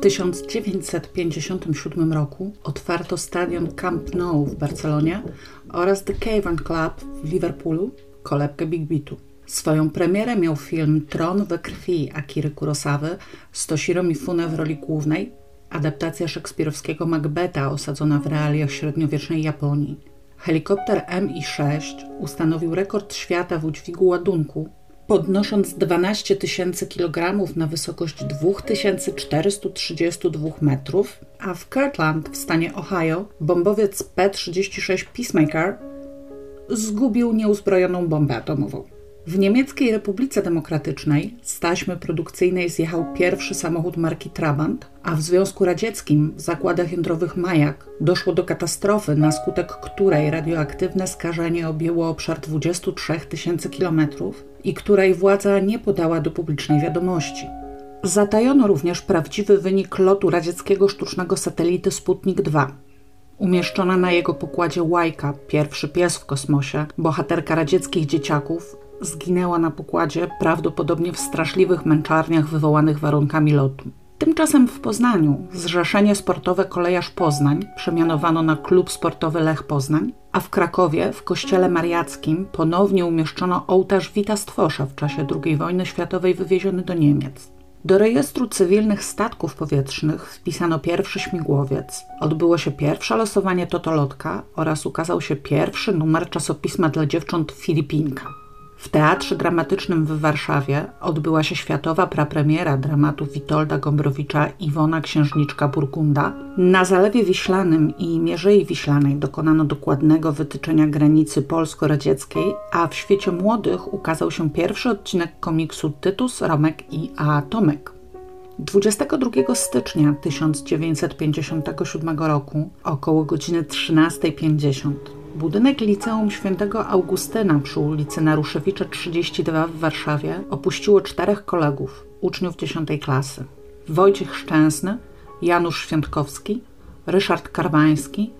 W 1957 roku otwarto stadion Camp Nou w Barcelonie oraz The Cavern Club w Liverpoolu, kolebkę Big Beatu. Swoją premierę miał film Tron we krwi Akiry Kurosawy z Toshiro Mifune w roli głównej, adaptacja szekspirowskiego Macbeta osadzona w realiach średniowiecznej Japonii. Helikopter Mi-6 ustanowił rekord świata w udźwigu ładunku, podnosząc 12 tysięcy kilogramów na wysokość 2432 metrów, a w Kirtland w stanie Ohio bombowiec P-36 Peacemaker zgubił nieuzbrojoną bombę atomową. W Niemieckiej Republice Demokratycznej z taśmy produkcyjnej zjechał pierwszy samochód marki Trabant, a w Związku Radzieckim w zakładach jądrowych Majak doszło do katastrofy, na skutek której radioaktywne skażenie objęło obszar 23 tysięcy kilometrów i której władza nie podała do publicznej wiadomości. Zatajono również prawdziwy wynik lotu radzieckiego sztucznego satelity Sputnik 2. Umieszczona na jego pokładzie Łajka, pierwszy pies w kosmosie, bohaterka radzieckich dzieciaków, zginęła na pokładzie, prawdopodobnie w straszliwych męczarniach wywołanych warunkami lotu. Tymczasem w Poznaniu Zrzeszenie Sportowe Kolejarz Poznań przemianowano na Klub Sportowy Lech Poznań, a w Krakowie w kościele mariackim ponownie umieszczono ołtarz Wita Stwosza w czasie II wojny światowej wywieziony do Niemiec. Do rejestru cywilnych statków powietrznych wpisano pierwszy śmigłowiec, odbyło się pierwsze losowanie Totolotka oraz ukazał się pierwszy numer czasopisma dla dziewcząt Filipinka. W Teatrze Dramatycznym w Warszawie odbyła się światowa prapremiera dramatu Witolda Gombrowicza Iwona Księżniczka Burgunda. Na Zalewie Wiślanym i Mierzei Wiślanej dokonano dokładnego wytyczenia granicy polsko-radzieckiej, a w świecie młodych ukazał się pierwszy odcinek komiksu Tytus, Romek i A. Tomek. 22 stycznia 1957 roku około godziny 13.50 Budynek Liceum Świętego Augustyna przy ulicy Naruszewicza 32 w Warszawie opuściło czterech kolegów, uczniów 10 klasy. Wojciech Szczęsny, Janusz Świętkowski, Ryszard Karwański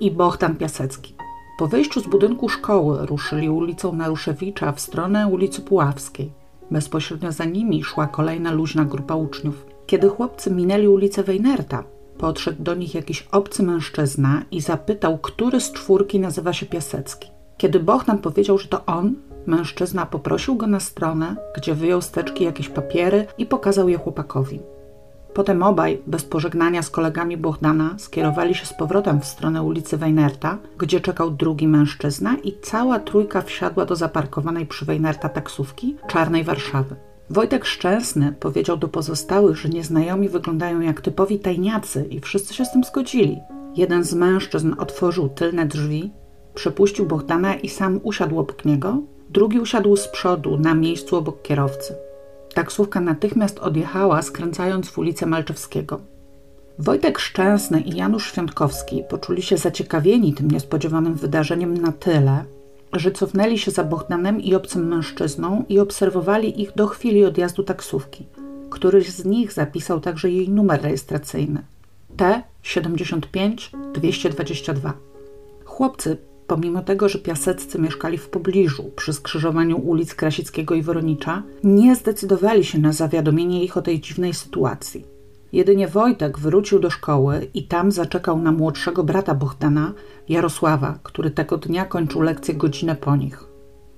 i Bohdan Piasecki. Po wyjściu z budynku szkoły ruszyli ulicą Naruszewicza w stronę ulicy Puławskiej. Bezpośrednio za nimi szła kolejna luźna grupa uczniów. Kiedy chłopcy minęli ulicę Wejnerta, Podszedł do nich jakiś obcy mężczyzna i zapytał, który z czwórki nazywa się Piasecki. Kiedy Bohdan powiedział, że to on, mężczyzna poprosił go na stronę, gdzie wyjął z teczki jakieś papiery i pokazał je chłopakowi. Potem obaj, bez pożegnania z kolegami Bohdana, skierowali się z powrotem w stronę ulicy Weinerta, gdzie czekał drugi mężczyzna i cała trójka wsiadła do zaparkowanej przy Weinerta taksówki czarnej Warszawy. Wojtek Szczęsny powiedział do pozostałych, że nieznajomi wyglądają jak typowi tajniacy i wszyscy się z tym zgodzili. Jeden z mężczyzn otworzył tylne drzwi, przepuścił Bohdana i sam usiadł obok niego, drugi usiadł z przodu, na miejscu obok kierowcy. Taksówka natychmiast odjechała, skręcając w ulicę Malczewskiego. Wojtek Szczęsny i Janusz Świątkowski poczuli się zaciekawieni tym niespodziewanym wydarzeniem na tyle, że cofnęli się za Bohdanem i obcym mężczyzną i obserwowali ich do chwili odjazdu taksówki. Któryś z nich zapisał także jej numer rejestracyjny T 75 222. Chłopcy, pomimo tego, że piaseccy mieszkali w pobliżu, przy skrzyżowaniu ulic Krasickiego i Woronicza, nie zdecydowali się na zawiadomienie ich o tej dziwnej sytuacji. Jedynie Wojtek wrócił do szkoły i tam zaczekał na młodszego brata Bohdana, Jarosława, który tego dnia kończył lekcję godzinę po nich.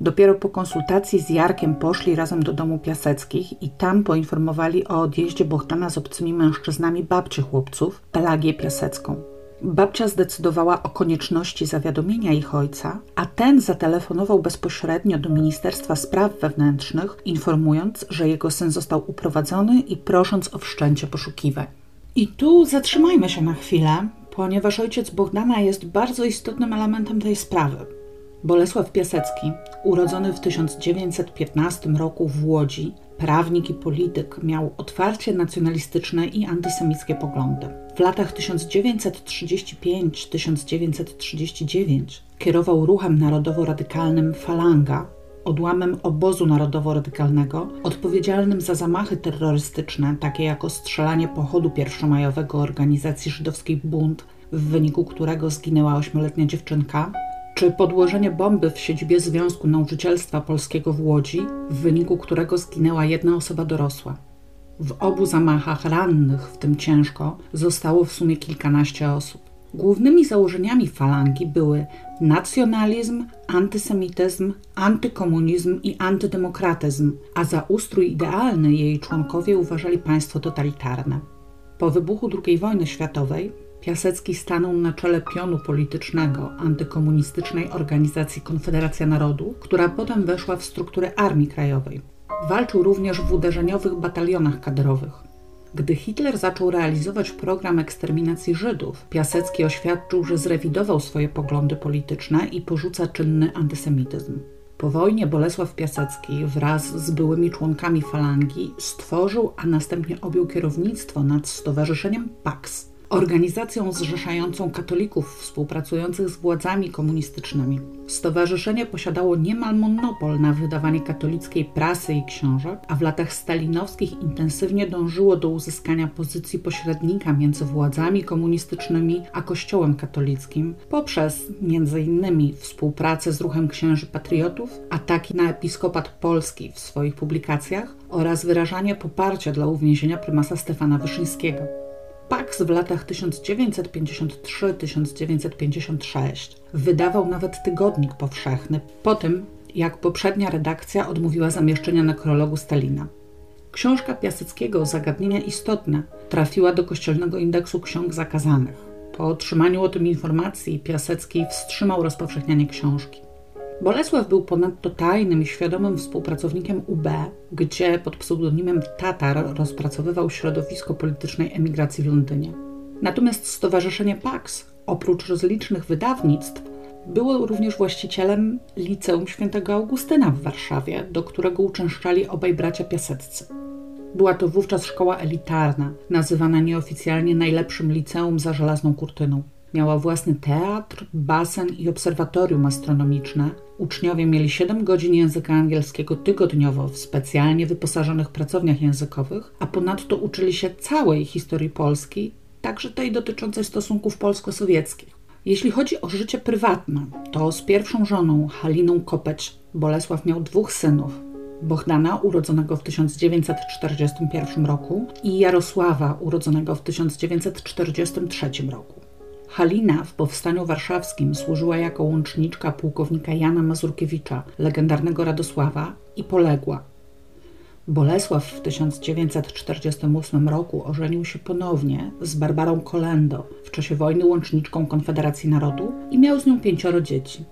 Dopiero po konsultacji z Jarkiem poszli razem do domu Piaseckich i tam poinformowali o odjeździe Bohdana z obcymi mężczyznami babci chłopców, Pelagię Piasecką. Babcia zdecydowała o konieczności zawiadomienia ich ojca, a ten zatelefonował bezpośrednio do Ministerstwa Spraw Wewnętrznych, informując, że jego syn został uprowadzony i prosząc o wszczęcie poszukiwań. I tu zatrzymajmy się na chwilę, ponieważ ojciec Bogdana jest bardzo istotnym elementem tej sprawy. Bolesław Piasecki, urodzony w 1915 roku w Łodzi, prawnik i polityk, miał otwarcie nacjonalistyczne i antysemickie poglądy. W latach 1935-1939 kierował ruchem narodowo-radykalnym Falanga, odłamem obozu narodowo-radykalnego, odpowiedzialnym za zamachy terrorystyczne, takie jak ostrzelanie pochodu pierwszomajowego organizacji żydowskiej Bunt, w wyniku którego zginęła ośmioletnia dziewczynka, czy podłożenie bomby w siedzibie Związku Nauczycielstwa Polskiego w Łodzi, w wyniku którego zginęła jedna osoba dorosła. W obu zamachach rannych, w tym ciężko, zostało w sumie kilkanaście osób. Głównymi założeniami falangi były nacjonalizm, antysemityzm, antykomunizm i antydemokratyzm, a za ustrój idealny jej członkowie uważali państwo totalitarne. Po wybuchu II wojny światowej Piasecki stanął na czele pionu politycznego antykomunistycznej organizacji Konfederacja Narodu, która potem weszła w strukturę Armii Krajowej. Walczył również w uderzeniowych batalionach kadrowych. Gdy Hitler zaczął realizować program eksterminacji Żydów, Piasecki oświadczył, że zrewidował swoje poglądy polityczne i porzuca czynny antysemityzm. Po wojnie Bolesław Piasecki wraz z byłymi członkami falangi stworzył, a następnie objął kierownictwo nad Stowarzyszeniem PAX, organizacją zrzeszającą katolików współpracujących z władzami komunistycznymi. Stowarzyszenie posiadało niemal monopol na wydawanie katolickiej prasy i książek, a w latach stalinowskich intensywnie dążyło do uzyskania pozycji pośrednika między władzami komunistycznymi a Kościołem katolickim poprzez m.in. współpracę z ruchem księży patriotów, ataki na episkopat polski w swoich publikacjach oraz wyrażanie poparcia dla uwięzienia prymasa Stefana Wyszyńskiego. Pax w latach 1953-1956 wydawał nawet tygodnik powszechny, po tym jak poprzednia redakcja odmówiła zamieszczenia nekrologu Stalina. Książka Piaseckiego Zagadnienia istotne trafiła do kościelnego indeksu ksiąg zakazanych. Po otrzymaniu o tym informacji Piasecki wstrzymał rozpowszechnianie książki. Bolesław był ponadto tajnym i świadomym współpracownikiem UB, gdzie pod pseudonimem Tatar rozpracowywał środowisko politycznej emigracji w Londynie. Natomiast Stowarzyszenie Pax, oprócz rozlicznych wydawnictw, było również właścicielem Liceum Świętego Augustyna w Warszawie, do którego uczęszczali obaj bracia Piaseccy. Była to wówczas szkoła elitarna, nazywana nieoficjalnie najlepszym liceum za żelazną kurtyną. Miała własny teatr, basen i obserwatorium astronomiczne. Uczniowie mieli 7 godzin języka angielskiego tygodniowo w specjalnie wyposażonych pracowniach językowych, a ponadto uczyli się całej historii Polski, także tej dotyczącej stosunków polsko-sowieckich. Jeśli chodzi o życie prywatne, to z pierwszą żoną, Haliną Kopeć, Bolesław miał dwóch synów. Bohdana, urodzonego w 1941 roku i Jarosława, urodzonego w 1943 roku. Halina w Powstaniu Warszawskim służyła jako łączniczka pułkownika Jana Mazurkiewicza, legendarnego Radosława, i poległa. Bolesław w 1948 roku ożenił się ponownie z Barbarą Kolendo, w czasie wojny łączniczką Konfederacji Narodu i miał z nią pięcioro dzieci.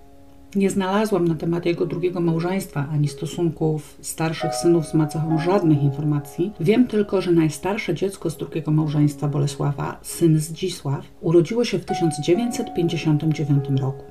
Nie znalazłam na temat jego drugiego małżeństwa ani stosunków starszych synów z macechą żadnych informacji. Wiem tylko, że najstarsze dziecko z drugiego małżeństwa Bolesława, syn Zdzisław, urodziło się w 1959 roku.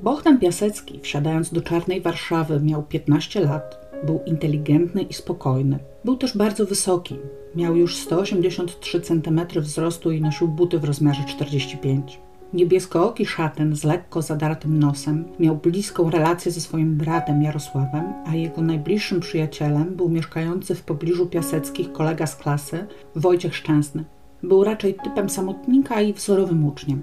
Bohdan Piasecki, wsiadając do czarnej Warszawy, miał 15 lat. Był inteligentny i spokojny. Był też bardzo wysoki. Miał już 183 cm wzrostu i nosił buty w rozmiarze 45 Niebieskooki szatan z lekko zadartym nosem miał bliską relację ze swoim bratem Jarosławem, a jego najbliższym przyjacielem był mieszkający w pobliżu Piaseckich kolega z klasy Wojciech Szczęsny. Był raczej typem samotnika i wzorowym uczniem.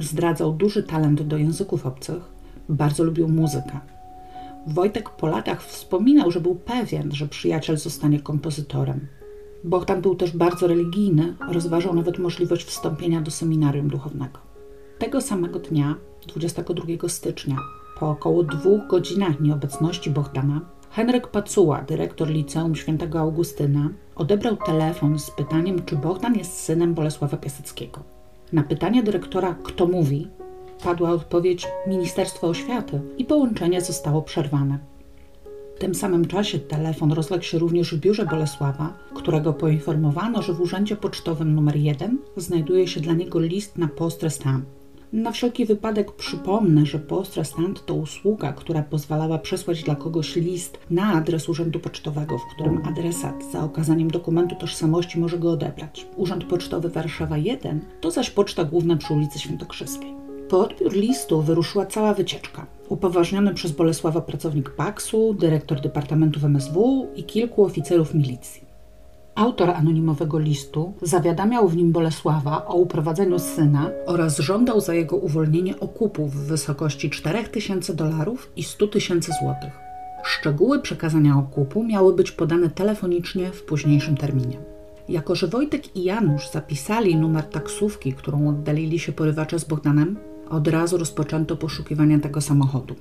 Zdradzał duży talent do języków obcych, bardzo lubił muzykę. Wojtek po latach wspominał, że był pewien, że przyjaciel zostanie kompozytorem. Bohdan był też bardzo religijny, rozważał nawet możliwość wstąpienia do seminarium duchownego. Tego samego dnia, 22 stycznia, po około dwóch godzinach nieobecności Bohdana, Henryk Pacuła, dyrektor Liceum Świętego Augustyna, odebrał telefon z pytaniem, czy Bohdan jest synem Bolesława Piaseckiego. Na pytanie dyrektora, kto mówi, padła odpowiedź Ministerstwo Oświaty i połączenie zostało przerwane. W tym samym czasie telefon rozległ się również w biurze Bolesława, którego poinformowano, że w urzędzie pocztowym numer 1 znajduje się dla niego list na post restant. Na wszelki wypadek przypomnę, że Postrastant to usługa, która pozwalała przesłać dla kogoś list na adres urzędu pocztowego, w którym adresat za okazaniem dokumentu tożsamości może go odebrać. Urząd Pocztowy Warszawa 1 to zaś poczta główna przy ulicy Świętokrzyskiej. Po odbiór listu wyruszyła cała wycieczka. Upoważniony przez Bolesława pracownik PAKS-u, dyrektor Departamentu MSW i kilku oficerów milicji. Autor anonimowego listu zawiadamiał w nim Bolesława o uprowadzeniu syna oraz żądał za jego uwolnienie okupu w wysokości 4000 dolarów i 100 tysięcy złotych. Szczegóły przekazania okupu miały być podane telefonicznie w późniejszym terminie. Jako, że Wojtek i Janusz zapisali numer taksówki, którą oddalili się porywacze z Bogdanem, od razu rozpoczęto poszukiwania tego samochodu.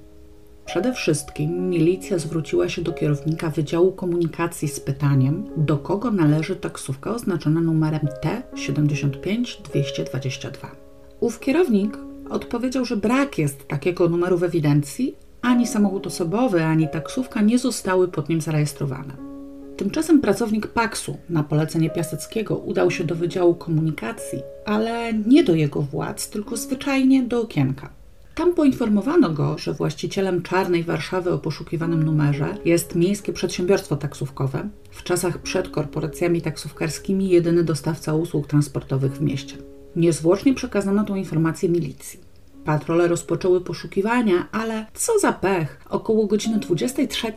Przede wszystkim milicja zwróciła się do kierownika Wydziału Komunikacji z pytaniem, do kogo należy taksówka oznaczona numerem T75222. Ów kierownik odpowiedział, że brak jest takiego numeru w ewidencji, ani samochód osobowy, ani taksówka nie zostały pod nim zarejestrowane. Tymczasem pracownik Paksu na polecenie Piaseckiego udał się do Wydziału Komunikacji, ale nie do jego władz, tylko zwyczajnie do okienka. Tam poinformowano go, że właścicielem czarnej Warszawy o poszukiwanym numerze jest miejskie przedsiębiorstwo taksówkowe, w czasach przed korporacjami taksówkarskimi jedyny dostawca usług transportowych w mieście. Niezwłocznie przekazano tą informację milicji. Patrole rozpoczęły poszukiwania, ale co za pech! Około godziny 23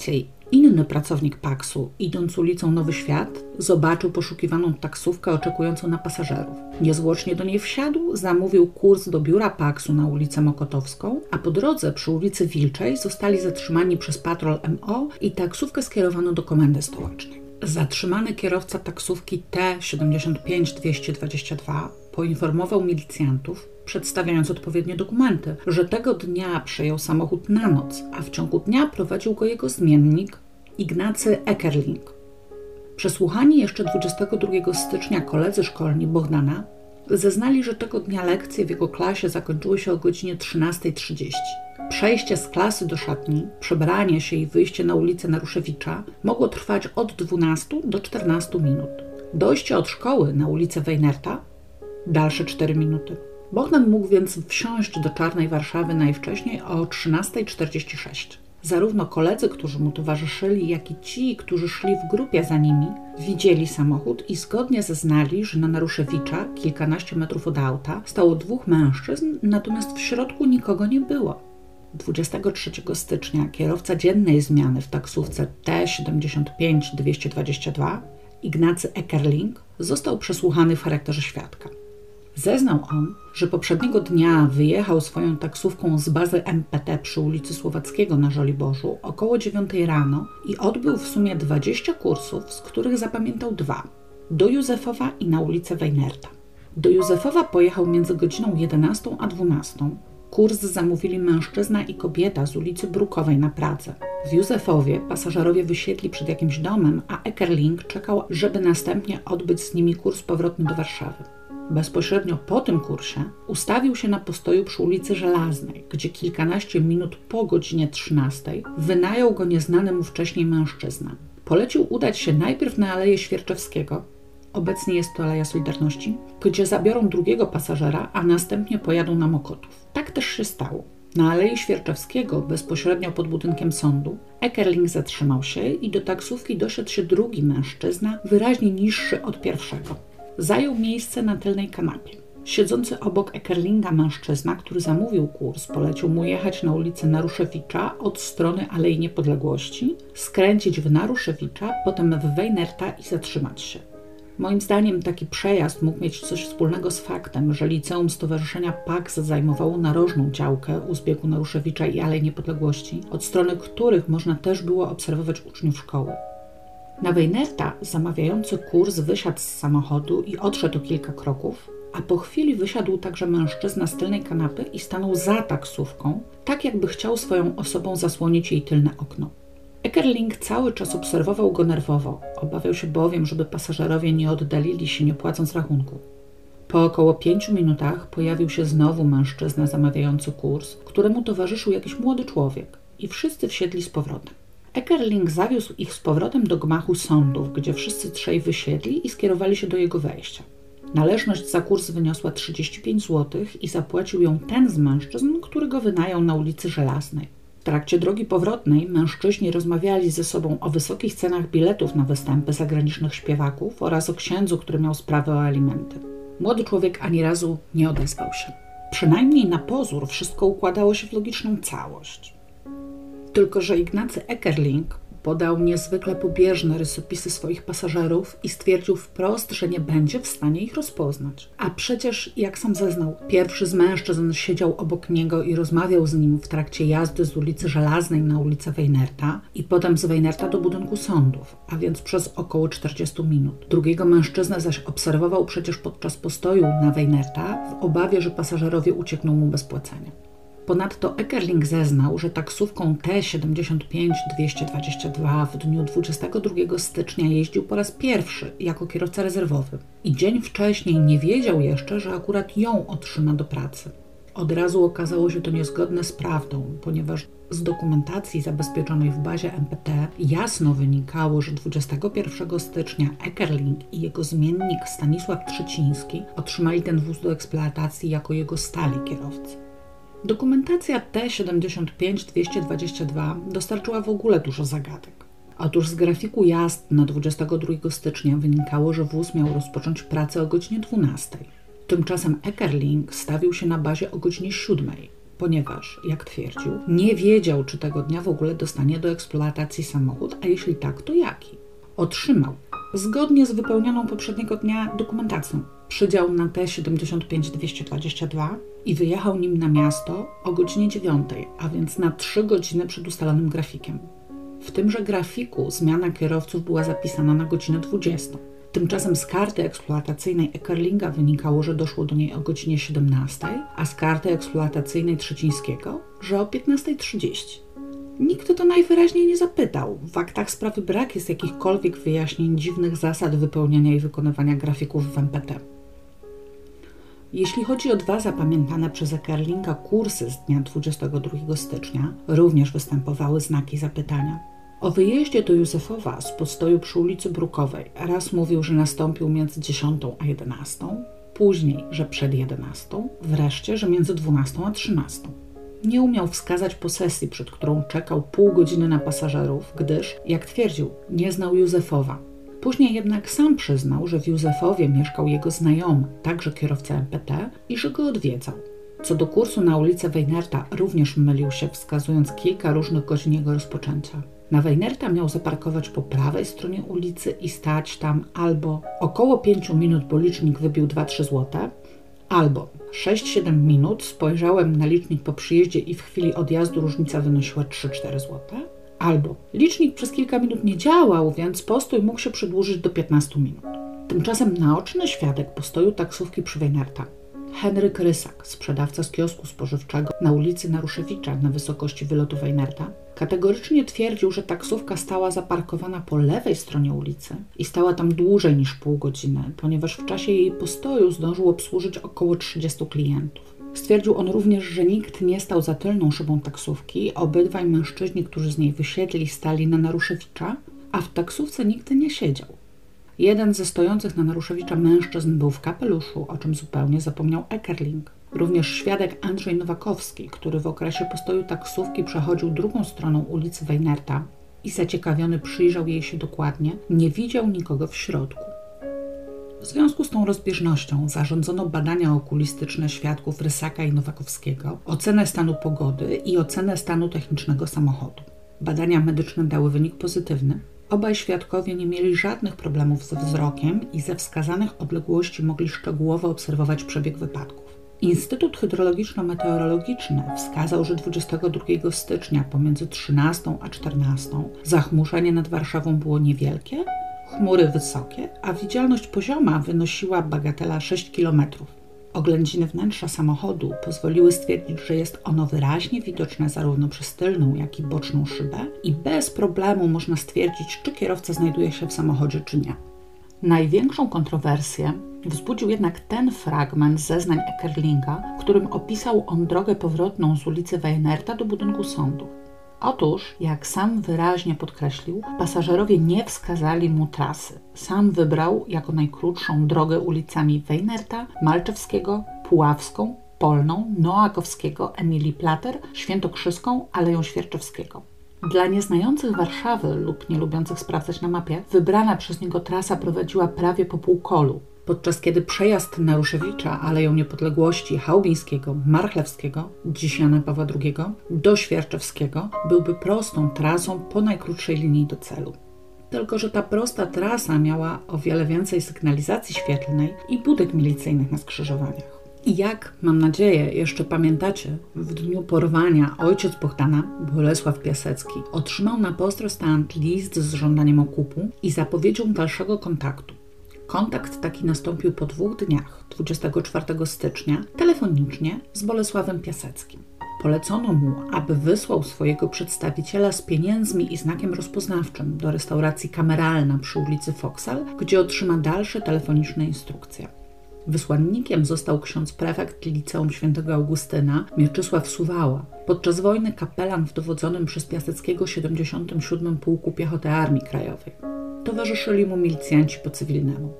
inny pracownik Paksu, idąc ulicą Nowy Świat, zobaczył poszukiwaną taksówkę oczekującą na pasażerów. Niezwłocznie do niej wsiadł, zamówił kurs do biura Paksu na ulicę Mokotowską, a po drodze przy ulicy Wilczej zostali zatrzymani przez patrol MO i taksówkę skierowano do komendy stołecznej. Zatrzymany kierowca taksówki T75222 poinformował milicjantów, przedstawiając odpowiednie dokumenty, że tego dnia przejął samochód na noc, a w ciągu dnia prowadził go jego zmiennik Ignacy Eckerling. Przesłuchani jeszcze 22 stycznia koledzy szkolni Bogdana zeznali, że tego dnia lekcje w jego klasie zakończyły się o godzinie 13.30. Przejście z klasy do szatni, przebranie się i wyjście na ulicę Naruszewicza mogło trwać od 12 do 14 minut. Dojście od szkoły na ulicę Weinerta dalsze 4 minuty. Bogdan mógł więc wsiąść do czarnej Warszawy najwcześniej o 13.46. Zarówno koledzy, którzy mu towarzyszyli, jak i ci, którzy szli w grupie za nimi, widzieli samochód i zgodnie zeznali, że na Naruszewicza, kilkanaście metrów od auta, stało dwóch mężczyzn, natomiast w środku nikogo nie było. 23 stycznia kierowca dziennej zmiany w taksówce T75222, Ignacy Eckerling, został przesłuchany w charakterze świadka. Zeznał on, że poprzedniego dnia wyjechał swoją taksówką z bazy MPT przy ulicy Słowackiego na Żoliborzu około 9 rano i odbył w sumie 20 kursów, z których zapamiętał dwa do Józefowa i na ulicę Weinerta. Do Józefowa pojechał między godziną 11 a 12. Kurs zamówili mężczyzna i kobieta z ulicy Brukowej na Pradze. W Józefowie pasażerowie wysiedli przed jakimś domem, a Eckerling czekał, żeby następnie odbyć z nimi kurs powrotny do Warszawy. Bezpośrednio po tym kursie ustawił się na postoju przy ulicy Żelaznej, gdzie kilkanaście minut po godzinie 13 wynajął go nieznany mu wcześniej mężczyzna. Polecił udać się najpierw na Aleję Świerczewskiego, obecnie jest to Aleja Solidarności, gdzie zabiorą drugiego pasażera, a następnie pojadą na Mokotów. Tak też się stało. Na Alei Świerczewskiego, bezpośrednio pod budynkiem sądu, Eckerling zatrzymał się i do taksówki doszedł się drugi mężczyzna, wyraźnie niższy od pierwszego zajął miejsce na tylnej kanapie. Siedzący obok Eckerlinga mężczyzna, który zamówił kurs, polecił mu jechać na ulicę Naruszewicza od strony Alei Niepodległości, skręcić w Naruszewicza, potem w Weinerta i zatrzymać się. Moim zdaniem taki przejazd mógł mieć coś wspólnego z faktem, że liceum Stowarzyszenia PAX zajmowało narożną działkę u zbiegu Naruszewicza i Alei Niepodległości, od strony których można też było obserwować uczniów szkoły. Na Weinerta zamawiający kurs wysiadł z samochodu i odszedł kilka kroków, a po chwili wysiadł także mężczyzna z tylnej kanapy i stanął za taksówką, tak jakby chciał swoją osobą zasłonić jej tylne okno. Eckerling cały czas obserwował go nerwowo, obawiał się bowiem, żeby pasażerowie nie oddalili się nie płacąc rachunku. Po około pięciu minutach pojawił się znowu mężczyzna zamawiający kurs, któremu towarzyszył jakiś młody człowiek i wszyscy wsiedli z powrotem. Eckerling zawiózł ich z powrotem do gmachu sądów, gdzie wszyscy trzej wysiedli i skierowali się do jego wejścia. Należność za kurs wyniosła 35 zł i zapłacił ją ten z mężczyzn, który go wynajął na ulicy Żelaznej. W trakcie drogi powrotnej mężczyźni rozmawiali ze sobą o wysokich cenach biletów na występy zagranicznych śpiewaków oraz o księdzu, który miał sprawę o alimenty. Młody człowiek ani razu nie odezwał się. Przynajmniej na pozór wszystko układało się w logiczną całość. Tylko, że Ignacy Eckerling podał niezwykle pobieżne rysopisy swoich pasażerów i stwierdził wprost, że nie będzie w stanie ich rozpoznać. A przecież, jak sam zeznał, pierwszy z mężczyzn siedział obok niego i rozmawiał z nim w trakcie jazdy z ulicy Żelaznej na ulicę Weinerta i potem z Weinerta do budynku sądów, a więc przez około 40 minut. Drugiego mężczyznę zaś obserwował przecież podczas postoju na Weinerta w obawie, że pasażerowie uciekną mu bez płacenia. Ponadto Eckerling zeznał, że taksówką T-75-222 w dniu 22 stycznia jeździł po raz pierwszy jako kierowca rezerwowy i dzień wcześniej nie wiedział jeszcze, że akurat ją otrzyma do pracy. Od razu okazało się to niezgodne z prawdą, ponieważ z dokumentacji zabezpieczonej w bazie MPT jasno wynikało, że 21 stycznia Eckerling i jego zmiennik Stanisław Trzeciński otrzymali ten wóz do eksploatacji jako jego stali kierowcy. Dokumentacja T-75-222 dostarczyła w ogóle dużo zagadek. Otóż z grafiku jazd na 22 stycznia wynikało, że wóz miał rozpocząć pracę o godzinie 12. Tymczasem Eckerling stawił się na bazie o godzinie 7, ponieważ, jak twierdził, nie wiedział, czy tego dnia w ogóle dostanie do eksploatacji samochód, a jeśli tak, to jaki. Otrzymał, zgodnie z wypełnioną poprzedniego dnia dokumentacją, przydział na T-75-222 i wyjechał nim na miasto o godzinie 9, a więc na 3 godziny przed ustalonym grafikiem. W tymże grafiku zmiana kierowców była zapisana na godzinę 20. Tymczasem z karty eksploatacyjnej Eckerlinga wynikało, że doszło do niej o godzinie 17, a z karty eksploatacyjnej Trzecińskiego, że o 15.30. Nikt to najwyraźniej nie zapytał. W aktach sprawy brak jest jakichkolwiek wyjaśnień dziwnych zasad wypełniania i wykonywania grafików w MPT. Jeśli chodzi o dwa zapamiętane przez Ekerlinga kursy z dnia 22 stycznia, również występowały znaki zapytania. O wyjeździe do Józefowa z postoju przy ulicy Brukowej raz mówił, że nastąpił między 10 a 11, później, że przed 11, wreszcie, że między 12 a 13. Nie umiał wskazać posesji, przed którą czekał pół godziny na pasażerów, gdyż, jak twierdził, nie znał Józefowa, Później jednak sam przyznał, że w Józefowie mieszkał jego znajomy, także kierowca MPT, i że go odwiedzał. Co do kursu na ulicę Weinerta również mylił się, wskazując kilka różnych godzin jego rozpoczęcia. Na Weinerta miał zaparkować po prawej stronie ulicy i stać tam albo około 5 minut, bo licznik wybił 2-3 złote, albo 6-7 minut, spojrzałem na licznik po przyjeździe i w chwili odjazdu różnica wynosiła 3-4 złote, Albo licznik przez kilka minut nie działał, więc postój mógł się przedłużyć do 15 minut. Tymczasem naoczny świadek postoju taksówki przy Weinerta, Henryk Rysak, sprzedawca z kiosku spożywczego na ulicy Naruszewicza na wysokości wylotu Weinerta, kategorycznie twierdził, że taksówka stała zaparkowana po lewej stronie ulicy i stała tam dłużej niż pół godziny, ponieważ w czasie jej postoju zdążył obsłużyć około 30 klientów. Stwierdził on również, że nikt nie stał za tylną szybą taksówki, obydwaj mężczyźni, którzy z niej wysiedli, stali na Naruszewicza, a w taksówce nikt nie siedział. Jeden ze stojących na Naruszewicza mężczyzn był w kapeluszu, o czym zupełnie zapomniał Eckerling. Również świadek Andrzej Nowakowski, który w okresie postoju taksówki przechodził drugą stroną ulicy Weinerta i zaciekawiony przyjrzał jej się dokładnie, nie widział nikogo w środku. W związku z tą rozbieżnością zarządzono badania okulistyczne świadków Rysaka i Nowakowskiego, ocenę stanu pogody i ocenę stanu technicznego samochodu. Badania medyczne dały wynik pozytywny. Obaj świadkowie nie mieli żadnych problemów ze wzrokiem i ze wskazanych odległości mogli szczegółowo obserwować przebieg wypadków. Instytut Hydrologiczno-Meteorologiczny wskazał, że 22 stycznia pomiędzy 13 a 14 zachmurzenie nad Warszawą było niewielkie, chmury wysokie, a widzialność pozioma wynosiła bagatela 6 km. Oględziny wnętrza samochodu pozwoliły stwierdzić, że jest ono wyraźnie widoczne zarówno przez tylną, jak i boczną szybę i bez problemu można stwierdzić, czy kierowca znajduje się w samochodzie, czy nie. Największą kontrowersję wzbudził jednak ten fragment zeznań Eckerlinga, w którym opisał on drogę powrotną z ulicy Weinerta do budynku sądu. Otóż, jak sam wyraźnie podkreślił, pasażerowie nie wskazali mu trasy. Sam wybrał jako najkrótszą drogę ulicami Weinerta, Malczewskiego, Puławską, Polną, Noakowskiego, Emilii Plater, Świętokrzyską, Aleją Świerczewskiego. Dla nieznających Warszawy lub nie lubiących sprawdzać na mapie, wybrana przez niego trasa prowadziła prawie po półkolu, podczas kiedy przejazd Naruszewicza Aleją Niepodległości Chałubińskiego, Marchlewskiego, dziś Jana Pawła II, do Świerczewskiego byłby prostą trasą po najkrótszej linii do celu. Tylko, że ta prosta trasa miała o wiele więcej sygnalizacji świetlnej i budek milicyjnych na skrzyżowaniach. I jak, mam nadzieję, jeszcze pamiętacie, w dniu porwania ojciec Bogdana, Bolesław Piasecki, otrzymał na postrostant list z żądaniem okupu i zapowiedzią dalszego kontaktu. Kontakt taki nastąpił po dwóch dniach, 24 stycznia, telefonicznie z Bolesławem Piaseckim. Polecono mu, aby wysłał swojego przedstawiciela z pieniędzmi i znakiem rozpoznawczym do restauracji Kameralna przy ulicy Foksal, gdzie otrzyma dalsze telefoniczne instrukcje. Wysłannikiem został ksiądz prefekt Liceum Świętego Augustyna Mieczysław Suwała, podczas wojny kapelan w dowodzonym przez Piaseckiego 77 Pułku Piechoty Armii Krajowej. Towarzyszyli mu milicjanci po cywilnemu.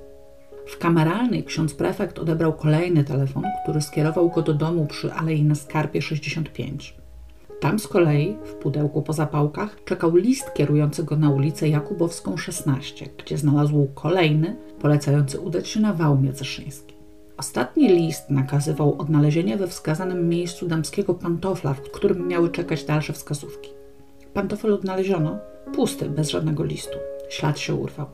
W kameralnej ksiądz prefekt odebrał kolejny telefon, który skierował go do domu przy Alei na Skarpie 65. Tam z kolei, w pudełku po zapałkach, czekał list kierujący go na ulicę Jakubowską 16, gdzie znalazł kolejny, polecający udać się na wał międzyszyński. Ostatni list nakazywał odnalezienie we wskazanym miejscu damskiego pantofla, w którym miały czekać dalsze wskazówki. Pantofel odnaleziono, pusty, bez żadnego listu. Ślad się urwał.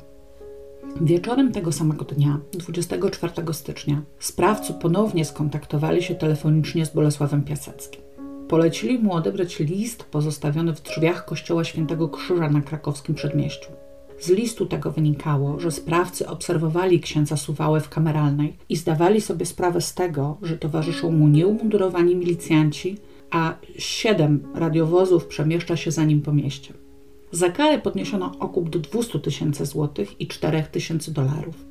Wieczorem tego samego dnia, 24 stycznia, sprawcy ponownie skontaktowali się telefonicznie z Bolesławem Piaseckim. Polecili mu odebrać list pozostawiony w drzwiach kościoła Świętego Krzyża na krakowskim przedmieściu. Z listu tego wynikało, że sprawcy obserwowali księdza Suwałę w kameralnej i zdawali sobie sprawę z tego, że towarzyszą mu nieumundurowani milicjanci, a siedem radiowozów przemieszcza się za nim po mieście. Za karę podniesiono okup do 200 tysięcy złotych i 4 tysięcy dolarów.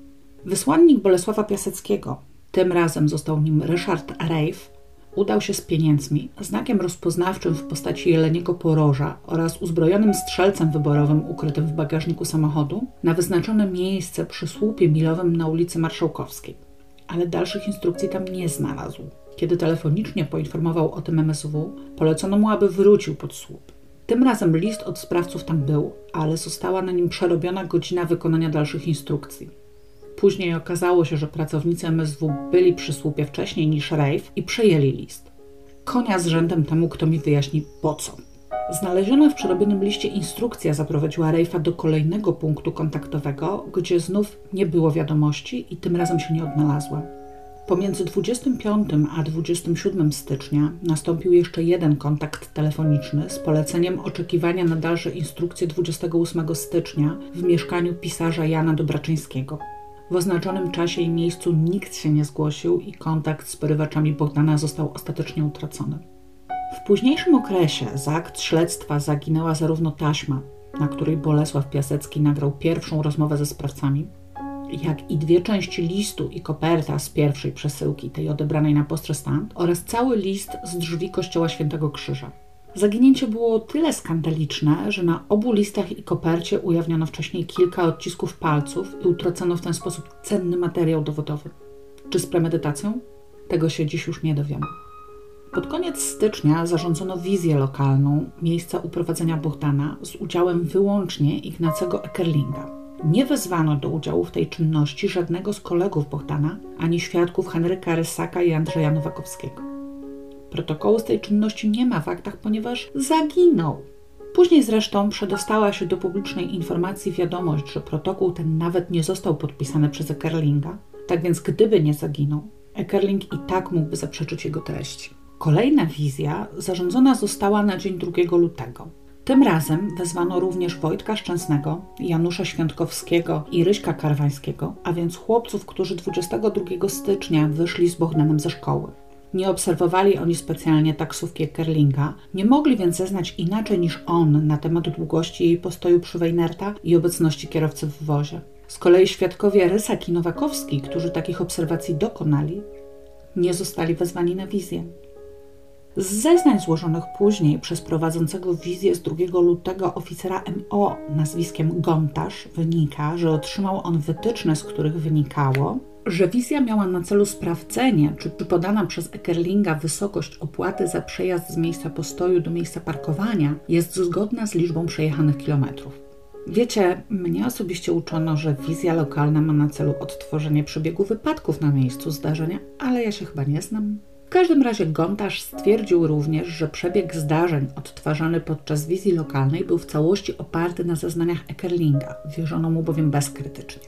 Wysłannik Bolesława Piaseckiego, tym razem został nim Ryszard Reif, udał się z pieniędzmi, znakiem rozpoznawczym w postaci jeleniego poroża oraz uzbrojonym strzelcem wyborowym ukrytym w bagażniku samochodu na wyznaczone miejsce przy słupie milowym na ulicy Marszałkowskiej. Ale dalszych instrukcji tam nie znalazł. Kiedy telefonicznie poinformował o tym MSW, polecono mu, aby wrócił pod słup. Tym razem list od sprawców tam był, ale została na nim przerobiona godzina wykonania dalszych instrukcji. Później okazało się, że pracownicy MSW byli przy słupie wcześniej niż Rafe i przejęli list. Konia z rzędem temu, kto mi wyjaśni po co. Znaleziona w przerobionym liście instrukcja zaprowadziła Rafe'a do kolejnego punktu kontaktowego, gdzie znów nie było wiadomości i tym razem się nie odnalazła. Pomiędzy 25 a 27 stycznia nastąpił jeszcze jeden kontakt telefoniczny z poleceniem oczekiwania na dalsze instrukcje 28 stycznia w mieszkaniu pisarza Jana Dobraczyńskiego. W oznaczonym czasie i miejscu nikt się nie zgłosił i kontakt z porywaczami Bogdana został ostatecznie utracony. W późniejszym okresie za akt śledztwa zaginęła zarówno taśma, na której Bolesław Piasecki nagrał pierwszą rozmowę ze sprawcami, jak i dwie części listu i koperta z pierwszej przesyłki, tej odebranej na postrestant, oraz cały list z drzwi kościoła Świętego Krzyża. Zaginięcie było tyle skandaliczne, że na obu listach i kopercie ujawniono wcześniej kilka odcisków palców i utracono w ten sposób cenny materiał dowodowy. Czy z premedytacją? Tego się dziś już nie dowiemy. Pod koniec stycznia zarządzono wizję lokalną miejsca uprowadzenia Bogdana z udziałem wyłącznie Ignacego Eckerlinga. Nie wezwano do udziału w tej czynności żadnego z kolegów Bogdana, ani świadków Henryka Rysaka i Andrzeja Nowakowskiego. Protokołu z tej czynności nie ma w aktach, ponieważ zaginął. Później zresztą przedostała się do publicznej informacji wiadomość, że protokół ten nawet nie został podpisany przez Eckerlinga, tak więc gdyby nie zaginął, Eckerling i tak mógłby zaprzeczyć jego treści. Kolejna wizja zarządzona została na dzień 2 lutego. Tym razem wezwano również Wojtka Szczęsnego, Janusza Świątkowskiego i Ryśka Karwańskiego, a więc chłopców, którzy 22 stycznia wyszli z Bogdanem ze szkoły. Nie obserwowali oni specjalnie taksówki Kerlinga, nie mogli więc zeznać inaczej niż on na temat długości jej postoju przy Weinerta i obecności kierowcy w wozie. Z kolei świadkowie Rysak i Nowakowski, którzy takich obserwacji dokonali, nie zostali wezwani na wizję. Z zeznań złożonych później przez prowadzącego wizję z 2 lutego oficera MO nazwiskiem Gontarz wynika, że otrzymał on wytyczne, z których wynikało, że wizja miała na celu sprawdzenie, czy podana przez Eckerlinga wysokość opłaty za przejazd z miejsca postoju do miejsca parkowania jest zgodna z liczbą przejechanych kilometrów. Wiecie, mnie osobiście uczono, że wizja lokalna ma na celu odtworzenie przebiegu wypadków na miejscu zdarzenia, ale ja się chyba nie znam. W każdym razie Gontarz stwierdził również, że przebieg zdarzeń odtwarzany podczas wizji lokalnej był w całości oparty na zeznaniach Eckerlinga, wierzono mu bowiem bezkrytycznie.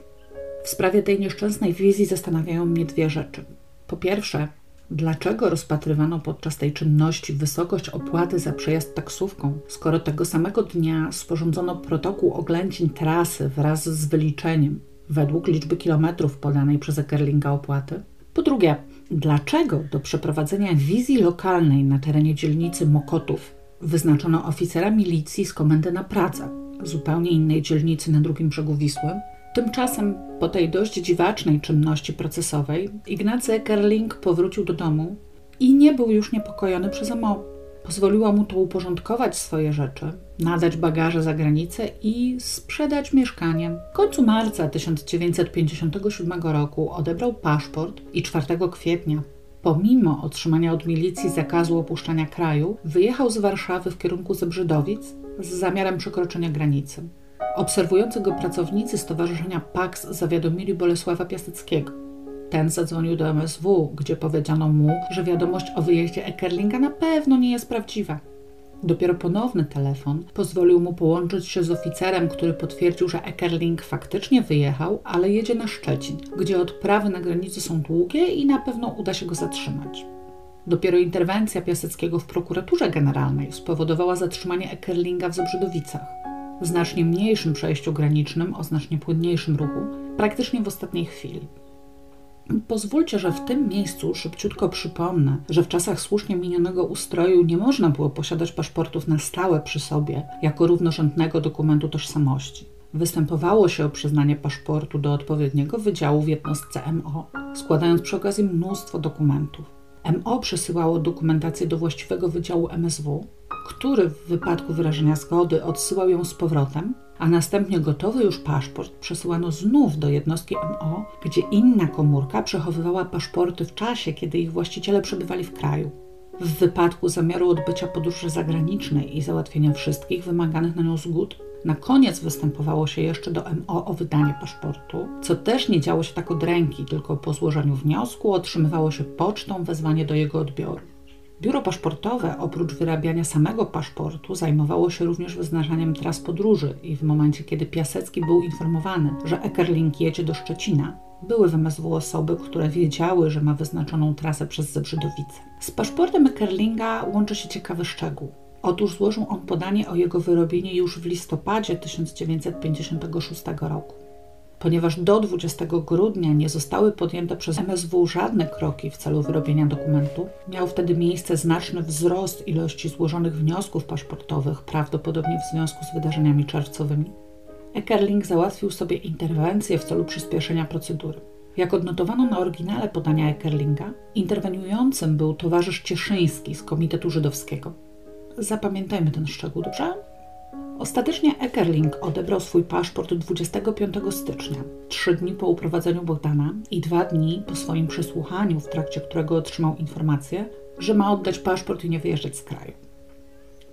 W sprawie tej nieszczęsnej wizji zastanawiają mnie dwie rzeczy. Po pierwsze, dlaczego rozpatrywano podczas tej czynności wysokość opłaty za przejazd taksówką, skoro tego samego dnia sporządzono protokół oględzin trasy wraz z wyliczeniem według liczby kilometrów podanej przez Eckerlinga opłaty? Po drugie, dlaczego do przeprowadzenia wizji lokalnej na terenie dzielnicy Mokotów wyznaczono oficera milicji z komendy na Pradze, zupełnie innej dzielnicy na drugim brzegu Wisły? Tymczasem po tej dość dziwacznej czynności procesowej Ignacy Eckerling powrócił do domu i nie był już niepokojony przez MO. Pozwoliła mu to uporządkować swoje rzeczy, nadać bagaże za granicę i sprzedać mieszkanie. W końcu marca 1957 roku odebrał paszport i 4 kwietnia, pomimo otrzymania od milicji zakazu opuszczania kraju, wyjechał z Warszawy w kierunku Zebrzydowic z zamiarem przekroczenia granicy. Obserwujący go pracownicy Stowarzyszenia PAX zawiadomili Bolesława Piaseckiego. Ten zadzwonił do MSW, gdzie powiedziano mu, że wiadomość o wyjeździe Eckerlinga na pewno nie jest prawdziwa. Dopiero ponowny telefon pozwolił mu połączyć się z oficerem, który potwierdził, że Eckerling faktycznie wyjechał, ale jedzie na Szczecin, gdzie odprawy na granicy są długie i na pewno uda się go zatrzymać. Dopiero interwencja Piaseckiego w prokuraturze generalnej spowodowała zatrzymanie Eckerlinga w Zobrzydowicach w znacznie mniejszym przejściu granicznym o znacznie płynniejszym ruchu, praktycznie w ostatniej chwili. Pozwólcie, że w tym miejscu szybciutko przypomnę, że w czasach słusznie minionego ustroju nie można było posiadać paszportów na stałe przy sobie jako równorzędnego dokumentu tożsamości. Występowało się o przyznanie paszportu do odpowiedniego wydziału w jednostce MO, składając przy okazji mnóstwo dokumentów. MO przesyłało dokumentację do właściwego wydziału MSW, który w wypadku wyrażenia zgody odsyłał ją z powrotem, a następnie gotowy już paszport przesyłano znów do jednostki MO, gdzie inna komórka przechowywała paszporty w czasie, kiedy ich właściciele przebywali w kraju. W wypadku zamiaru odbycia podróży zagranicznej i załatwienia wszystkich wymaganych na nią zgód, na koniec występowało się jeszcze do MO o wydanie paszportu, co też nie działo się tak od ręki, tylko po złożeniu wniosku otrzymywało się pocztą wezwanie do jego odbioru. Biuro paszportowe oprócz wyrabiania samego paszportu zajmowało się również wyznaczaniem tras podróży i w momencie, kiedy Piasecki był informowany, że Eckerling jedzie do Szczecina, były w MSW osoby, które wiedziały, że ma wyznaczoną trasę przez Zebrzydowice. Z paszportem Eckerlinga łączy się ciekawy szczegół. Otóż złożył on podanie o jego wyrobienie już w listopadzie 1956 roku ponieważ do 20 grudnia nie zostały podjęte przez MSW żadne kroki w celu wyrobienia dokumentu, miał wtedy miejsce znaczny wzrost ilości złożonych wniosków paszportowych, prawdopodobnie w związku z wydarzeniami czerwcowymi. Eckerling załatwił sobie interwencję w celu przyspieszenia procedury. Jak odnotowano na oryginale podania Eckerlinga, interweniującym był towarzysz Cieszyński z Komitetu Żydowskiego. Zapamiętajmy ten szczegół, dobrze? Ostatecznie Eckerling odebrał swój paszport 25 stycznia, trzy dni po uprowadzeniu Bogdana i dwa dni po swoim przesłuchaniu, w trakcie którego otrzymał informację, że ma oddać paszport i nie wyjeżdżać z kraju.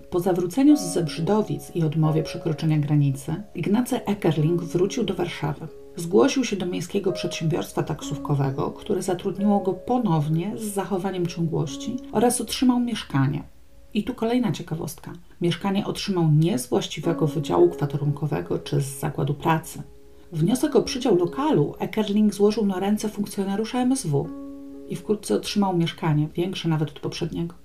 Po zawróceniu z Zebrzydowic i odmowie przekroczenia granicy, Ignacy Eckerling wrócił do Warszawy. Zgłosił się do miejskiego przedsiębiorstwa taksówkowego, które zatrudniło go ponownie z zachowaniem ciągłości oraz otrzymał mieszkanie, i tu kolejna ciekawostka. Mieszkanie otrzymał nie z właściwego wydziału kwaterunkowego czy z zakładu pracy. Wniosek o przydział lokalu Eckerling złożył na ręce funkcjonariusza MSW i wkrótce otrzymał mieszkanie, większe nawet od poprzedniego.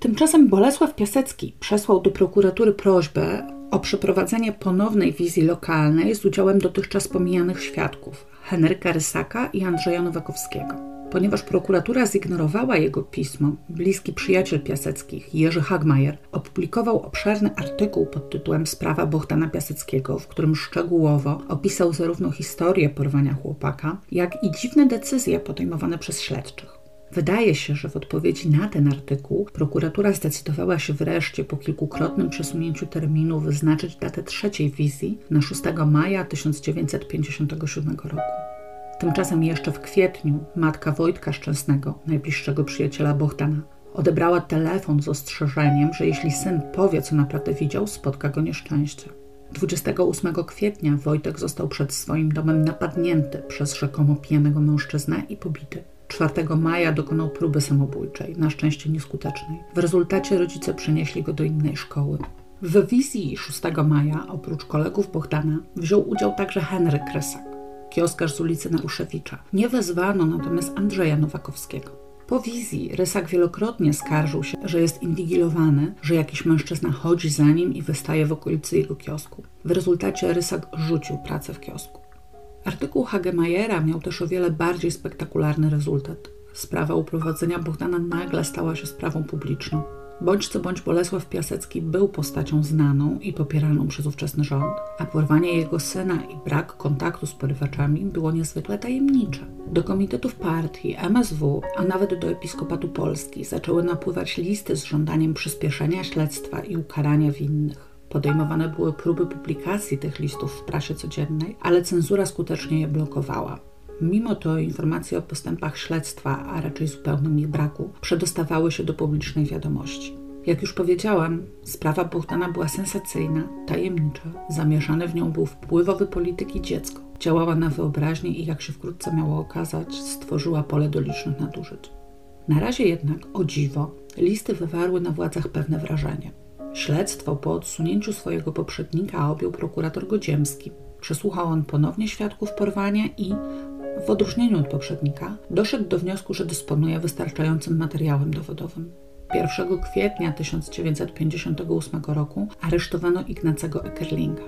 Tymczasem Bolesław Piasecki przesłał do prokuratury prośbę o przeprowadzenie ponownej wizji lokalnej z udziałem dotychczas pomijanych świadków Henryka Rysaka i Andrzeja Nowakowskiego. Ponieważ prokuratura zignorowała jego pismo, bliski przyjaciel Piaseckich, Jerzy Hagmajer, opublikował obszerny artykuł pod tytułem Sprawa Bohtana Piaseckiego, w którym szczegółowo opisał zarówno historię porwania chłopaka, jak i dziwne decyzje podejmowane przez śledczych. Wydaje się, że w odpowiedzi na ten artykuł prokuratura zdecydowała się wreszcie po kilkukrotnym przesunięciu terminu wyznaczyć datę trzeciej wizji na 6 maja 1957 roku. Tymczasem jeszcze w kwietniu matka Wojtka Szczęsnego, najbliższego przyjaciela Bohdana, odebrała telefon z ostrzeżeniem, że jeśli syn powie, co naprawdę widział, spotka go nieszczęście. 28 kwietnia Wojtek został przed swoim domem napadnięty przez rzekomo pijanego mężczyznę i pobity. 4 maja dokonał próby samobójczej, na szczęście nieskutecznej. W rezultacie rodzice przenieśli go do innej szkoły. W wizji 6 maja, oprócz kolegów Bogdana, wziął udział także Henryk Kresak, kioskarz z ulicy Naruszewicza. Nie wezwano natomiast Andrzeja Nowakowskiego. Po wizji Rysak wielokrotnie skarżył się, że jest inwigilowany, że jakiś mężczyzna chodzi za nim i wystaje w okolicy jego kiosku. W rezultacie Rysak rzucił pracę w kiosku. Artykuł Hagemajera miał też o wiele bardziej spektakularny rezultat. Sprawa uprowadzenia Bogdana nagle stała się sprawą publiczną. Bądź co bądź Bolesław Piasecki był postacią znaną i popieraną przez ówczesny rząd, a porwanie jego syna i brak kontaktu z porywaczami było niezwykle tajemnicze. Do komitetów partii, MSW, a nawet do Episkopatu Polski zaczęły napływać listy z żądaniem przyspieszenia śledztwa i ukarania winnych. Podejmowane były próby publikacji tych listów w prasie codziennej, ale cenzura skutecznie je blokowała. Mimo to informacje o postępach śledztwa, a raczej zupełnym ich braku, przedostawały się do publicznej wiadomości. Jak już powiedziałam, sprawa Bogdana była sensacyjna, tajemnicza. Zamieszany w nią był wpływowy polityk i dziecko. Działała na wyobraźnię i, jak się wkrótce miało okazać, stworzyła pole do licznych nadużyć. Na razie jednak, o dziwo, listy wywarły na władzach pewne wrażenie. Śledztwo po odsunięciu swojego poprzednika objął prokurator Godziemski. Przesłuchał on ponownie świadków porwania i, w odróżnieniu od poprzednika, doszedł do wniosku, że dysponuje wystarczającym materiałem dowodowym. 1 kwietnia 1958 roku aresztowano Ignacego Eckerlinga.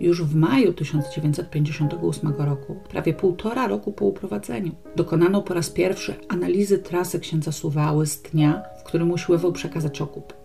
Już w maju 1958 roku, prawie półtora roku po uprowadzeniu, dokonano po raz pierwszy analizy trasy księdza Suwały z dnia, w którym usiłował przekazać okup.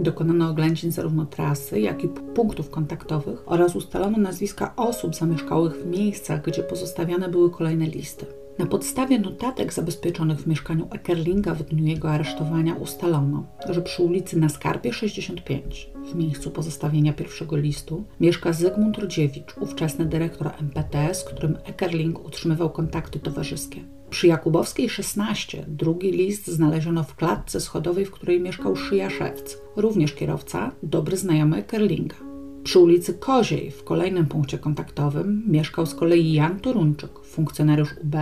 Dokonano oględzin zarówno trasy, jak i punktów kontaktowych oraz ustalono nazwiska osób zamieszkałych w miejscach, gdzie pozostawiane były kolejne listy. Na podstawie notatek zabezpieczonych w mieszkaniu Eckerlinga w dniu jego aresztowania ustalono, że przy ulicy na Skarbie 65, w miejscu pozostawienia pierwszego listu, mieszka Zygmunt Rudziewicz, ówczesny dyrektor MPT, z którym Eckerling utrzymywał kontakty towarzyskie. Przy Jakubowskiej 16 drugi list znaleziono w klatce schodowej, w której mieszkał Szyja Szewc, również kierowca, dobry znajomy Eckerlinga. Przy ulicy Koziej, w kolejnym punkcie kontaktowym, mieszkał z kolei Jan Toruńczyk, funkcjonariusz UB,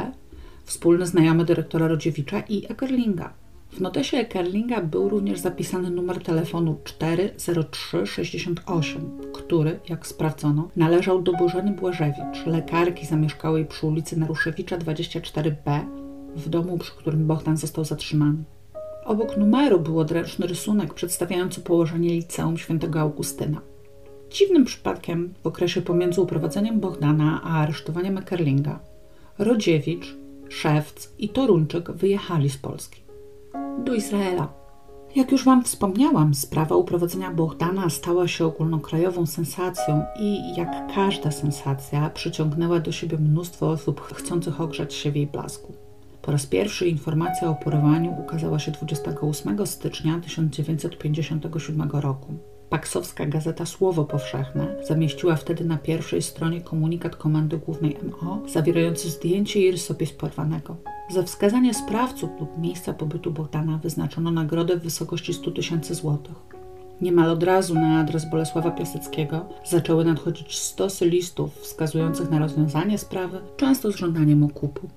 wspólny znajomy dyrektora Rodziewicza i Eckerlinga. W notesie Eckerlinga był również zapisany numer telefonu 40368, który, jak sprawdzono, należał do Bożeny Błażewicz, lekarki zamieszkałej przy ulicy Naruszewicza 24b, w domu, przy którym Bogdan został zatrzymany. Obok numeru był odręczny rysunek przedstawiający położenie liceum świętego Augustyna. Dziwnym przypadkiem w okresie pomiędzy uprowadzeniem Bogdana a aresztowaniem Eckerlinga Rodziewicz, Szewc i Toruńczyk wyjechali z Polski do Izraela. Jak już Wam wspomniałam, sprawa uprowadzenia Bohdana stała się ogólnokrajową sensacją i, jak każda sensacja, przyciągnęła do siebie mnóstwo osób chcących ogrzać się w jej blasku. Po raz pierwszy informacja o porwaniu ukazała się 28 stycznia 1957 roku. Paksowska gazeta Słowo Powszechne zamieściła wtedy na pierwszej stronie komunikat Komendy Głównej MO zawierający zdjęcie i rysopis porwanego. Za wskazanie sprawców lub miejsca pobytu Bogdana wyznaczono nagrodę w wysokości 100 tysięcy złotych. Niemal od razu na adres Bolesława Piaseckiego zaczęły nadchodzić stosy listów wskazujących na rozwiązanie sprawy, często z żądaniem okupu.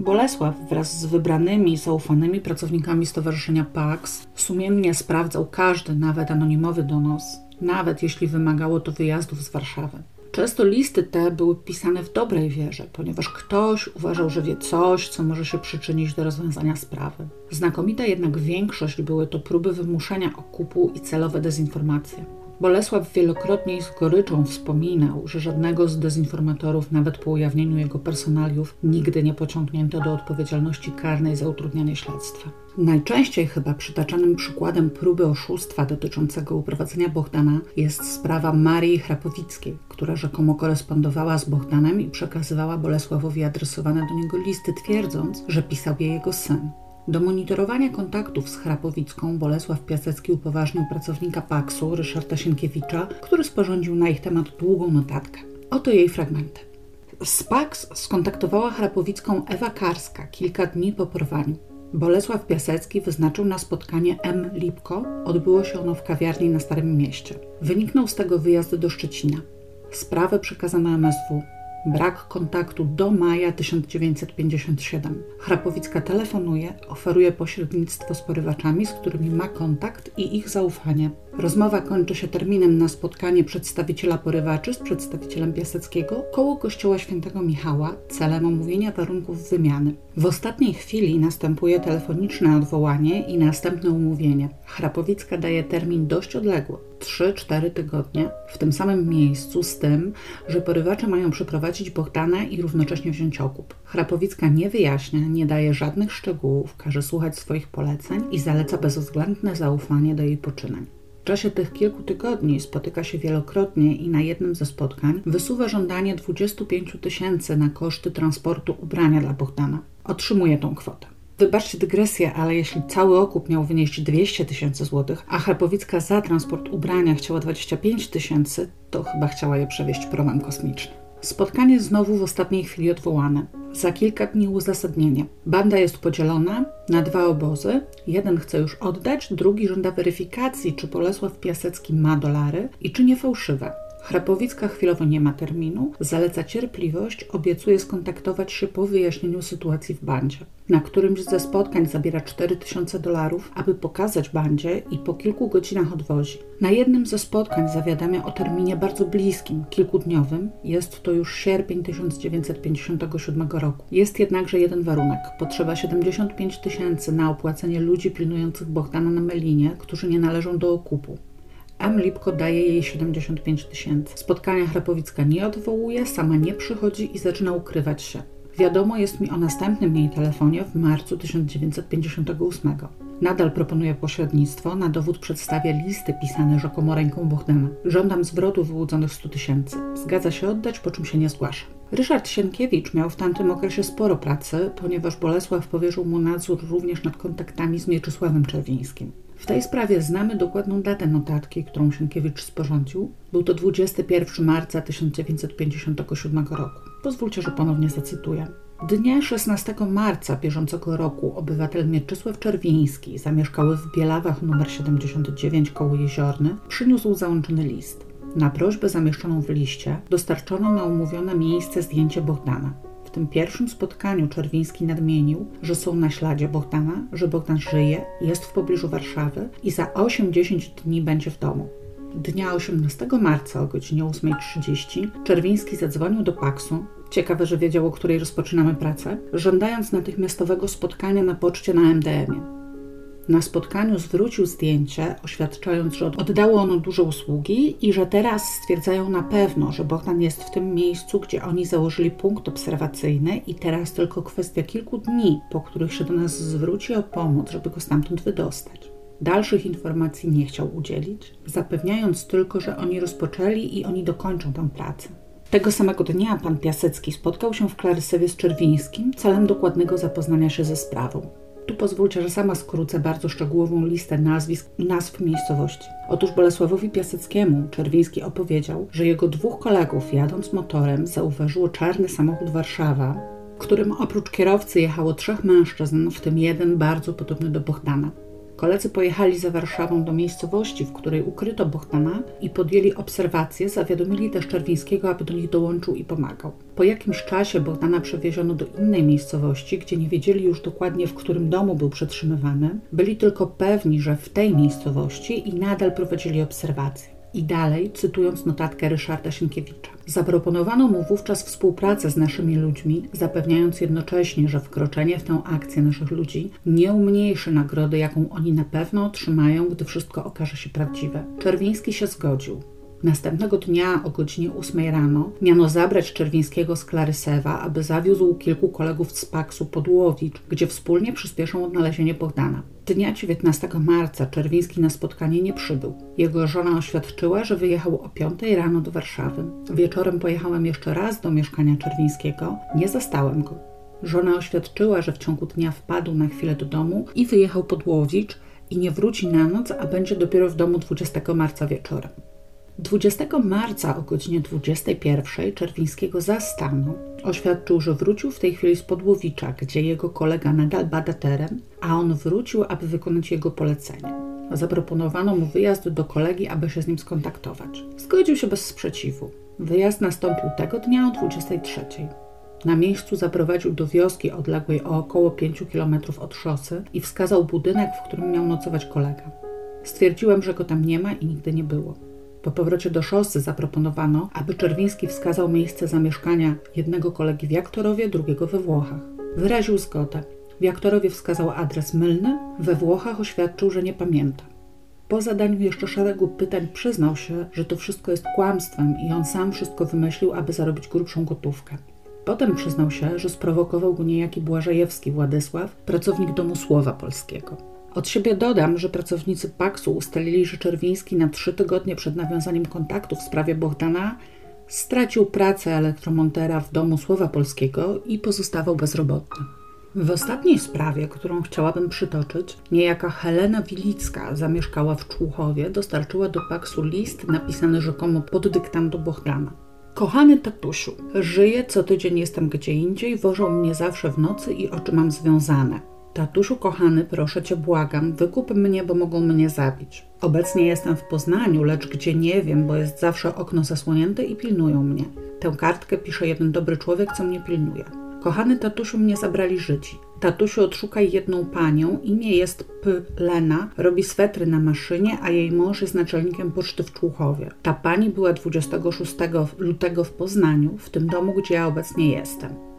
Bolesław wraz z wybranymi, zaufanymi pracownikami Stowarzyszenia PAX sumiennie sprawdzał każdy, nawet anonimowy donos, nawet jeśli wymagało to wyjazdów z Warszawy. Często listy te były pisane w dobrej wierze, ponieważ ktoś uważał, że wie coś, co może się przyczynić do rozwiązania sprawy. Znakomita jednak większość były to próby wymuszenia okupu i celowe dezinformacje. Bolesław wielokrotnie z goryczą wspominał, że żadnego z dezinformatorów, nawet po ujawnieniu jego personaliów, nigdy nie pociągnięto do odpowiedzialności karnej za utrudnianie śledztwa. Najczęściej chyba przytaczanym przykładem próby oszustwa dotyczącego uprowadzenia Bohdana jest sprawa Marii Hrapowickiej, która rzekomo korespondowała z Bohdanem i przekazywała Bolesławowi adresowane do niego listy, twierdząc, że pisał je jego syn. Do monitorowania kontaktów z Chrapowicką Bolesław Piasecki upoważnił pracownika Paksu Ryszarda Sienkiewicza, który sporządził na ich temat długą notatkę. Oto jej fragmenty. Z Paks skontaktowała Chrapowicką Ewa Karska kilka dni po porwaniu. Bolesław Piasecki wyznaczył na spotkanie M. Lipko. Odbyło się ono w kawiarni na Starym Mieście. Wyniknął z tego wyjazd do Szczecina. Sprawę przekazano MSW. Brak kontaktu do maja 1957. Chrapowicka telefonuje, oferuje pośrednictwo z porywaczami, z którymi ma kontakt i ich zaufanie. Rozmowa kończy się terminem na spotkanie przedstawiciela porywaczy z przedstawicielem Piaseckiego koło kościoła świętego Michała celem omówienia warunków wymiany. W ostatniej chwili następuje telefoniczne odwołanie i następne umówienie. Chrapowicka daje termin dość odległy 3-4 tygodnie w tym samym miejscu z tym, że porywacze mają przeprowadzić Bogdana i równocześnie wziąć okup. Chrapowicka nie wyjaśnia, nie daje żadnych szczegółów, każe słuchać swoich poleceń i zaleca bezwzględne zaufanie do jej poczynań. Czasie tych kilku tygodni spotyka się wielokrotnie i na jednym ze spotkań wysuwa żądanie 25 tysięcy na koszty transportu ubrania dla Bogdana. Otrzymuje tą kwotę. Wybaczcie dygresję, ale jeśli cały okup miał wynieść 200 tysięcy złotych, a Chrapowicka za transport ubrania chciała 25 tysięcy, to chyba chciała je przewieźć promem kosmicznym. Spotkanie znowu w ostatniej chwili odwołane. Za kilka dni uzasadnienie. Banda jest podzielona na dwa obozy. Jeden chce już oddać, drugi żąda weryfikacji, czy Bolesław Piasecki ma dolary i czy nie fałszywe. Chrapowicka chwilowo nie ma terminu, zaleca cierpliwość, obiecuje skontaktować się po wyjaśnieniu sytuacji w bandzie. Na którymś ze spotkań zabiera 4000 dolarów, aby pokazać bandzie i po kilku godzinach odwozi. Na jednym ze spotkań zawiadamia o terminie bardzo bliskim, kilkudniowym. Jest to już sierpień 1957 roku. Jest jednakże jeden warunek. Potrzeba 75 tysięcy na opłacenie ludzi pilnujących Bogdana na Melinie, którzy nie należą do okupu. M. Lipko daje jej 75 tysięcy. Spotkania Chrapowicka nie odwołuje, sama nie przychodzi i zaczyna ukrywać się. Wiadomo jest mi o następnym jej telefonie w marcu 1958. Nadal proponuje pośrednictwo, na dowód przedstawia listy pisane rzekomo ręką Bogdana. Żądam zwrotu wyłudzonych 100 tysięcy. Zgadza się oddać, po czym się nie zgłasza. Ryszard Sienkiewicz miał w tamtym okresie sporo pracy, ponieważ Bolesław powierzył mu nadzór również nad kontaktami z Mieczysławem Czerwińskim. W tej sprawie znamy dokładną datę notatki, którą Sienkiewicz sporządził. Był to 21 marca 1957 roku. Pozwólcie, że ponownie zacytuję. Dnia 16 marca bieżącego roku obywatel Mieczysław Czerwiński, zamieszkały w Bielawach nr 79 koło Jeziorny, przyniósł załączony list. Na prośbę zamieszczoną w liście dostarczono na umówione miejsce zdjęcie Bogdana. W tym pierwszym spotkaniu Czerwiński nadmienił, że są na śladzie Bogdana, że Bogdan żyje, jest w pobliżu Warszawy i za 8-10 dni będzie w domu. Dnia 18 marca o godzinie 8.30 Czerwiński zadzwonił do Paksu, ciekawe, że wiedział, o której rozpoczynamy pracę, żądając natychmiastowego spotkania na poczcie na MDM-ie. Na spotkaniu zwrócił zdjęcie, oświadczając, że oddało ono dużo usługi i że teraz stwierdzają na pewno, że Bogdan jest w tym miejscu, gdzie oni założyli punkt obserwacyjny i teraz tylko kwestia kilku dni, po których się do nas zwróci o pomoc, żeby go stamtąd wydostać. Dalszych informacji nie chciał udzielić, zapewniając tylko, że oni rozpoczęli i oni dokończą tę pracę. Tego samego dnia pan Piasecki spotkał się w Klarysewie z Czerwińskim celem dokładnego zapoznania się ze sprawą. Tu pozwólcie, że sama skrócę bardzo szczegółową listę nazwisk i nazw miejscowości. Otóż Bolesławowi Piaseckiemu Czerwiński opowiedział, że jego dwóch kolegów jadąc motorem zauważyło czarny samochód Warszawa, którym oprócz kierowcy jechało trzech mężczyzn, w tym jeden bardzo podobny do Bohdana. Koledzy pojechali za Warszawą do miejscowości, w której ukryto Bochtana i podjęli obserwacje, zawiadomili też Czerwińskiego, aby do nich dołączył i pomagał. Po jakimś czasie Bochtana przewieziono do innej miejscowości, gdzie nie wiedzieli już dokładnie, w którym domu był przetrzymywany. Byli tylko pewni, że w tej miejscowości i nadal prowadzili obserwacje. I dalej, cytując notatkę Ryszarda Sienkiewicza. Zaproponowano mu wówczas współpracę z naszymi ludźmi, zapewniając jednocześnie, że wkroczenie w tę akcję naszych ludzi nie umniejszy nagrody, jaką oni na pewno otrzymają, gdy wszystko okaże się prawdziwe. Czerwiński się zgodził. Następnego dnia o godzinie 8 rano miano zabrać Czerwińskiego z Klarysewa, aby zawiózł kilku kolegów z Paksu pod Łowicz, gdzie wspólnie przyspieszą odnalezienie Bogdana. Dnia 19 marca Czerwiński na spotkanie nie przybył. Jego żona oświadczyła, że wyjechał o 5 rano do Warszawy. Wieczorem pojechałem jeszcze raz do mieszkania Czerwińskiego. Nie zastałem go. Żona oświadczyła, że w ciągu dnia wpadł na chwilę do domu i wyjechał pod Łowicz i nie wróci na noc, a będzie dopiero w domu 20 marca wieczorem. 20 marca o godzinie 21 Czerwińskiego zastano. Oświadczył, że wrócił w tej chwili z Podłowicza, gdzie jego kolega nadal bada teren, a on wrócił, aby wykonać jego polecenie. Zaproponowano mu wyjazd do kolegi, aby się z nim skontaktować. Zgodził się bez sprzeciwu. Wyjazd nastąpił tego dnia o 23. Na miejscu zaprowadził do wioski odległej o około 5 km od szosy i wskazał budynek, w którym miał nocować kolega. Stwierdziłem, że go tam nie ma i nigdy nie było. Po powrocie do szosy zaproponowano, aby Czerwiński wskazał miejsce zamieszkania jednego kolegi w Jaktorowie, drugiego we Włochach. Wyraził zgodę. W Jaktorowie wskazał adres mylny, we Włochach oświadczył, że nie pamięta. Po zadaniu jeszcze szeregu pytań przyznał się, że to wszystko jest kłamstwem i on sam wszystko wymyślił, aby zarobić grubszą gotówkę. Potem przyznał się, że sprowokował go niejaki Błażejewski Władysław, pracownik Domu Słowa Polskiego. Od siebie dodam, że pracownicy Paksu ustalili, że Czerwiński na trzy tygodnie przed nawiązaniem kontaktu w sprawie Bohdana stracił pracę elektromontera w Domu Słowa Polskiego i pozostawał bezrobotny. W ostatniej sprawie, którą chciałabym przytoczyć, niejaka Helena Wilicka zamieszkała w Człuchowie, dostarczyła do Paksu list napisany rzekomo pod dyktando Bohdana. Kochany tatusiu, żyję, co tydzień jestem gdzie indziej, wożą mnie zawsze w nocy i oczy mam związane. Tatusiu kochany, proszę cię, błagam, wykup mnie, bo mogą mnie zabić. Obecnie jestem w Poznaniu, lecz gdzie nie wiem, bo jest zawsze okno zasłonięte i pilnują mnie. Tę kartkę pisze jeden dobry człowiek, co mnie pilnuje. Kochany tatusiu, mnie zabrali życi. Tatusiu, odszukaj jedną panią, imię jest P. Lena, robi swetry na maszynie, a jej mąż jest naczelnikiem poczty w Człuchowie. Ta pani była 26 lutego w Poznaniu, w tym domu, gdzie ja obecnie jestem.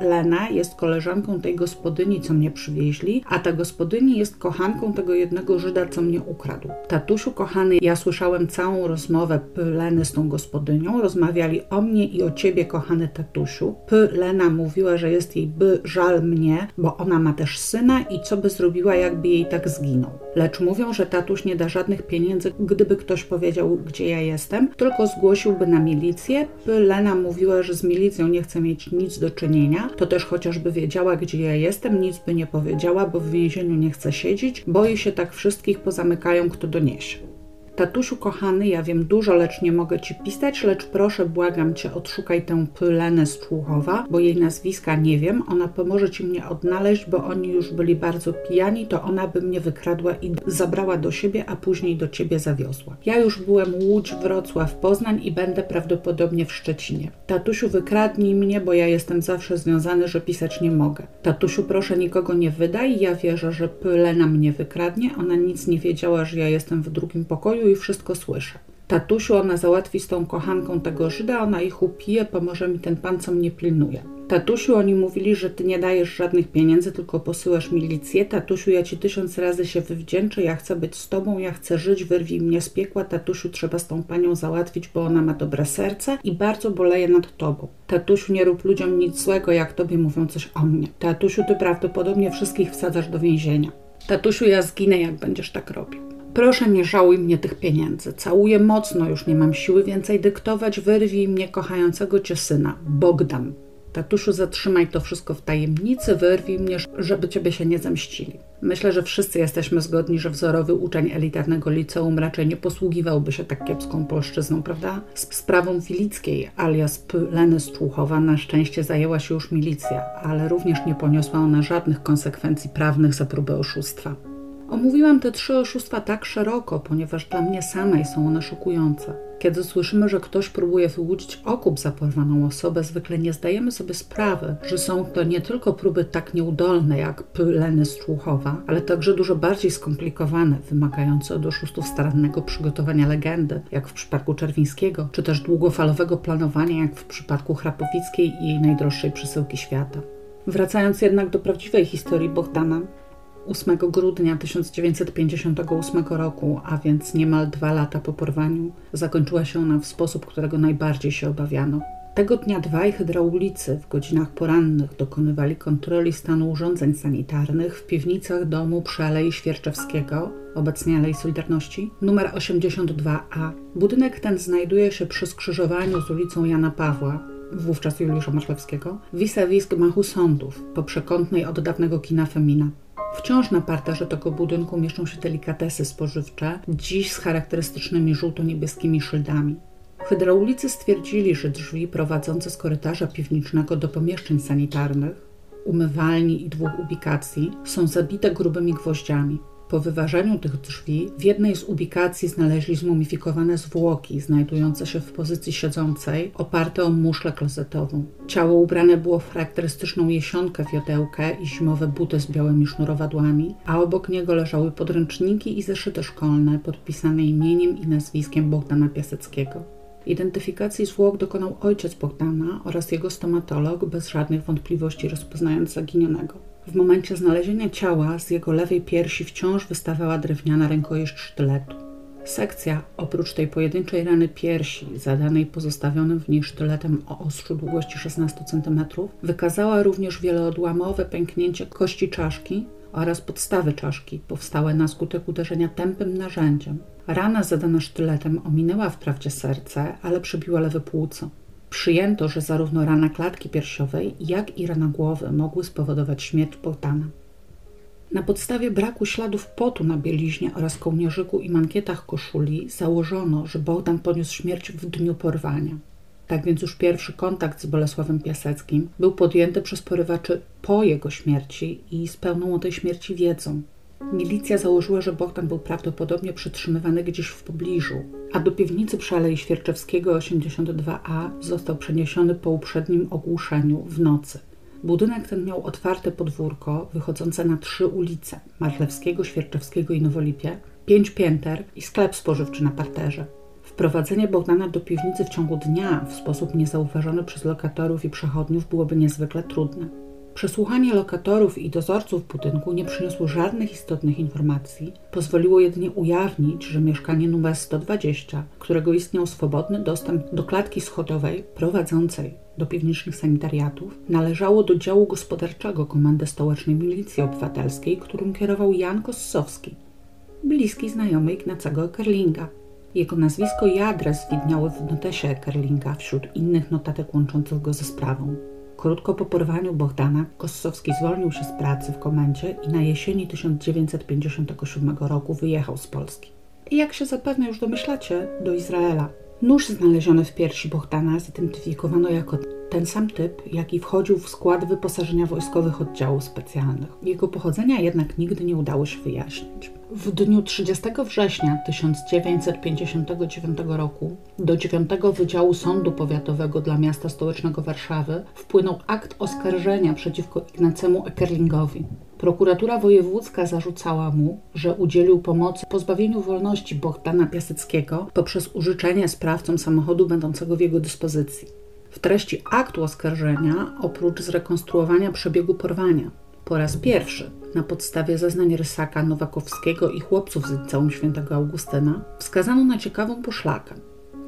Lena jest koleżanką tej gospodyni, co mnie przywieźli, a ta gospodyni jest kochanką tego jednego Żyda, co mnie ukradł. Tatusiu kochany, ja słyszałem całą rozmowę. Leny z tą gospodynią. Rozmawiali o mnie i o ciebie, kochany tatusiu. Lena mówiła, że jest jej by żal mnie, bo ona ma też syna i co by zrobiła, jakby jej tak zginął. Lecz mówią, że tatuś nie da żadnych pieniędzy, gdyby ktoś powiedział, gdzie ja jestem, tylko zgłosiłby na milicję. Lena mówiła, że z milicją nie chce mieć nic do czynienia to też chociażby wiedziała, gdzie ja jestem, nic by nie powiedziała, bo w więzieniu nie chce siedzieć, boi się tak wszystkich pozamykają, kto doniesie. Tatusiu kochany, ja wiem dużo, lecz nie mogę ci pisać, lecz proszę, błagam cię, odszukaj tę Pylenę z Człuchowa, bo jej nazwiska nie wiem. Ona pomoże ci mnie odnaleźć, bo oni już byli bardzo pijani, to ona by mnie wykradła i zabrała do siebie, a później do ciebie zawiozła. Ja już byłem Łódź, Wrocław, Poznań i będę prawdopodobnie w Szczecinie. Tatusiu, wykradnij mnie, bo ja jestem zawsze związany, że pisać nie mogę. Tatusiu, proszę nikogo nie wydaj, ja wierzę, że Pylena mnie wykradnie. Ona nic nie wiedziała, że ja jestem w drugim pokoju i wszystko słyszę. Tatusiu, ona załatwi z tą kochanką tego Żyda, ona ich upije, pomoże mi ten pan, co mnie pilnuje. Tatusiu, oni mówili, że ty nie dajesz żadnych pieniędzy, tylko posyłasz milicję. Tatusiu, ja ci tysiąc razy się wywdzięczę, ja chcę być z tobą, ja chcę żyć, wyrwij mnie z piekła. Tatusiu, trzeba z tą panią załatwić, bo ona ma dobre serce i bardzo boleje nad tobą. Tatusiu, nie rób ludziom nic złego, jak tobie mówią coś o mnie. Tatusiu, ty prawdopodobnie wszystkich wsadzasz do więzienia. Tatusiu, ja zginę, jak będziesz tak robił. Proszę nie żałuj mnie tych pieniędzy. Całuję mocno, już nie mam siły więcej dyktować. Wyrwij mnie kochającego cię syna, Bogdan. Tatusiu, zatrzymaj to wszystko w tajemnicy, wyrwij mnie, żeby ciebie się nie zemścili. Myślę, że wszyscy jesteśmy zgodni, że wzorowy uczeń elitarnego liceum raczej nie posługiwałby się tak kiepską polszczyzną, prawda? Z sprawą Filickiej, alias. Leny Stłuchowa, na szczęście zajęła się już milicja, ale również nie poniosła ona żadnych konsekwencji prawnych za próbę oszustwa. Omówiłam te trzy oszustwa tak szeroko, ponieważ dla mnie samej są one szokujące. Kiedy słyszymy, że ktoś próbuje wyłudzić okup za porwaną osobę, zwykle nie zdajemy sobie sprawy, że są to nie tylko próby tak nieudolne jak Leny Stłuchowa, ale także dużo bardziej skomplikowane, wymagające od oszustów starannego przygotowania legendy, jak w przypadku Czerwińskiego, czy też długofalowego planowania, jak w przypadku Chrapowickiej i jej najdroższej przesyłki świata. Wracając jednak do prawdziwej historii Bohdana, 8 grudnia 1958 roku, a więc niemal dwa lata po porwaniu, zakończyła się ona w sposób, którego najbardziej się obawiano. Tego dnia dwaj hydraulicy w godzinach porannych dokonywali kontroli stanu urządzeń sanitarnych w piwnicach domu przy Alei Świerczewskiego, obecnie Alei Solidarności, numer 82A. Budynek ten znajduje się przy skrzyżowaniu z ulicą Jana Pawła, wówczas Juliusza Marszewskiego, vis-a-vis gmachu sądów, po przekątnej od dawnego kina Femina. Wciąż na parterze tego budynku mieszczą się delikatesy spożywcze, dziś z charakterystycznymi żółto-niebieskimi szyldami. Hydraulicy stwierdzili, że drzwi prowadzące z korytarza piwniczego do pomieszczeń sanitarnych, umywalni i dwóch ubikacji są zabite grubymi gwoździami. Po wyważeniu tych drzwi w jednej z ubikacji znaleźli zmumifikowane zwłoki znajdujące się w pozycji siedzącej, oparte o muszlę klozetową. Ciało ubrane było w charakterystyczną jesionkę wiodełkę i zimowe buty z białymi sznurowadłami, a obok niego leżały podręczniki i zeszyty szkolne podpisane imieniem i nazwiskiem Bogdana Piaseckiego. Identyfikacji zwłok dokonał ojciec Bogdana oraz jego stomatolog, bez żadnych wątpliwości rozpoznając zaginionego. W momencie znalezienia ciała z jego lewej piersi wciąż wystawała drewniana rękojeść sztyletu. Sekcja, oprócz tej pojedynczej rany piersi, zadanej pozostawionym w niej sztyletem o ostrzu długości 16 cm, wykazała również wieloodłamowe pęknięcie kości czaszki oraz podstawy czaszki, powstałe na skutek uderzenia tępym narzędziem. Rana zadana sztyletem ominęła wprawdzie serce, ale przebiła lewe płuco. Przyjęto, że zarówno rana klatki piersiowej, jak i rana głowy mogły spowodować śmierć Bogdana. Na podstawie braku śladów potu na bieliźnie oraz kołnierzyku i mankietach koszuli założono, że Bogdan poniósł śmierć w dniu porwania. Tak więc już pierwszy kontakt z Bolesławem Piaseckim był podjęty przez porywaczy po jego śmierci i z pełną o tej śmierci wiedzą. Milicja założyła, że Bogdan był prawdopodobnie przetrzymywany gdzieś w pobliżu, a do piwnicy przy Alei Świerczewskiego 82A został przeniesiony po uprzednim ogłuszeniu w nocy. Budynek ten miał otwarte podwórko wychodzące na trzy ulice Marlewskiego, Świerczewskiego i Nowolipie, pięć pięter i sklep spożywczy na parterze. Wprowadzenie Bogdana do piwnicy w ciągu dnia w sposób niezauważony przez lokatorów i przechodniów byłoby niezwykle trudne. Przesłuchanie lokatorów i dozorców budynku nie przyniosło żadnych istotnych informacji, pozwoliło jedynie ujawnić, że mieszkanie numer 120, którego istniał swobodny dostęp do klatki schodowej prowadzącej do piwniczych sanitariatów, należało do działu gospodarczego Komendy Stołecznej Milicji Obywatelskiej, którym kierował Jan Kossowski, bliski znajomy Ignacego Ekerlinga. Jego nazwisko i adres widniały w notesie Ekerlinga wśród innych notatek łączących go ze sprawą. Krótko po porwaniu Bohdana Kossowski zwolnił się z pracy w komendzie i na jesieni 1957 roku wyjechał z Polski. I jak się zapewne już domyślacie, do Izraela. Nóż znaleziony w piersi Bohdana zidentyfikowano jako ten sam typ, jaki wchodził w skład wyposażenia wojskowych oddziałów specjalnych. Jego pochodzenia jednak nigdy nie udało się wyjaśnić. W dniu 30 września 1959 roku do 9 Wydziału Sądu Powiatowego dla Miasta Stołecznego Warszawy wpłynął akt oskarżenia przeciwko Ignacemu Ekerlingowi. Prokuratura wojewódzka zarzucała mu, że udzielił pomocy pozbawieniu wolności Bohdana Piaseckiego poprzez użyczenie sprawcom samochodu będącego w jego dyspozycji. W treści aktu oskarżenia, oprócz zrekonstruowania przebiegu porwania, po raz pierwszy na podstawie zeznań Rysaka, Nowakowskiego i chłopców z liceum świętego Augustyna wskazano na ciekawą poszlakę.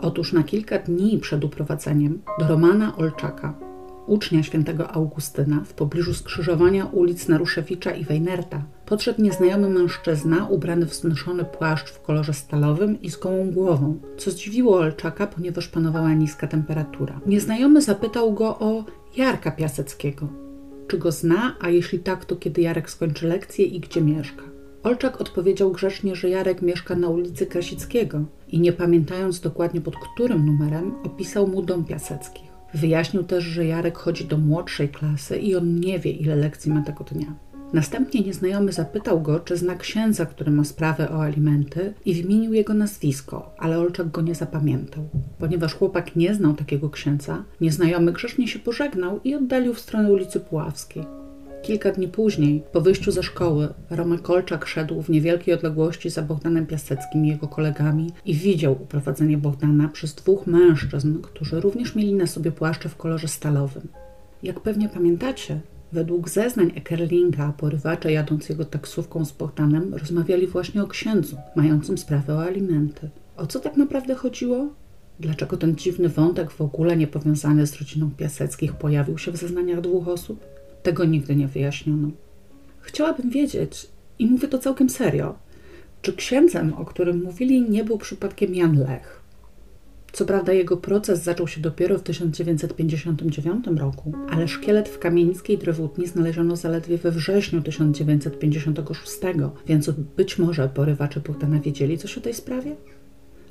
Otóż na kilka dni przed uprowadzeniem do Romana Olczaka, ucznia świętego Augustyna, w pobliżu skrzyżowania ulic Naruszewicza i Wejnerta, podszedł nieznajomy mężczyzna ubrany w wznoszony płaszcz w kolorze stalowym i z gołą głową, co zdziwiło Olczaka, ponieważ panowała niska temperatura. Nieznajomy zapytał go o Jarka Piaseckiego, czy go zna, a jeśli tak, to kiedy Jarek skończy lekcję i gdzie mieszka. Olczak odpowiedział grzecznie, że Jarek mieszka na ulicy Krasickiego i nie pamiętając dokładnie pod którym numerem, opisał mu dom Piaseckich. Wyjaśnił też, że Jarek chodzi do młodszej klasy i on nie wie, ile lekcji ma tego dnia. Następnie nieznajomy zapytał go, czy zna księdza, który ma sprawę o alimenty i wymienił jego nazwisko, ale Olczak go nie zapamiętał. Ponieważ chłopak nie znał takiego księdza, nieznajomy grzecznie się pożegnał i oddalił w stronę ulicy Puławskiej. Kilka dni później, po wyjściu ze szkoły, Romek Olczak szedł w niewielkiej odległości za Bogdanem Piaseckim i jego kolegami i widział uprowadzenie Bogdana przez dwóch mężczyzn, którzy również mieli na sobie płaszcze w kolorze stalowym. Jak pewnie pamiętacie, Według zeznań Ekerlinga, porywacze jadąc jego taksówką z Bogdanem rozmawiali właśnie o księdzu, mającym sprawę o alimenty. O co tak naprawdę chodziło? Dlaczego ten dziwny wątek w ogóle nie powiązany z rodziną Piaseckich pojawił się w zeznaniach dwóch osób? Tego nigdy nie wyjaśniono. Chciałabym wiedzieć, i mówię to całkiem serio, czy księdzem, o którym mówili, nie był przypadkiem Jan Lech? Co prawda jego proces zaczął się dopiero w 1959 roku, ale szkielet w kamienickiej drewutni znaleziono zaledwie we wrześniu 1956, więc być może porywacze Bogdana wiedzieli coś o tej sprawie?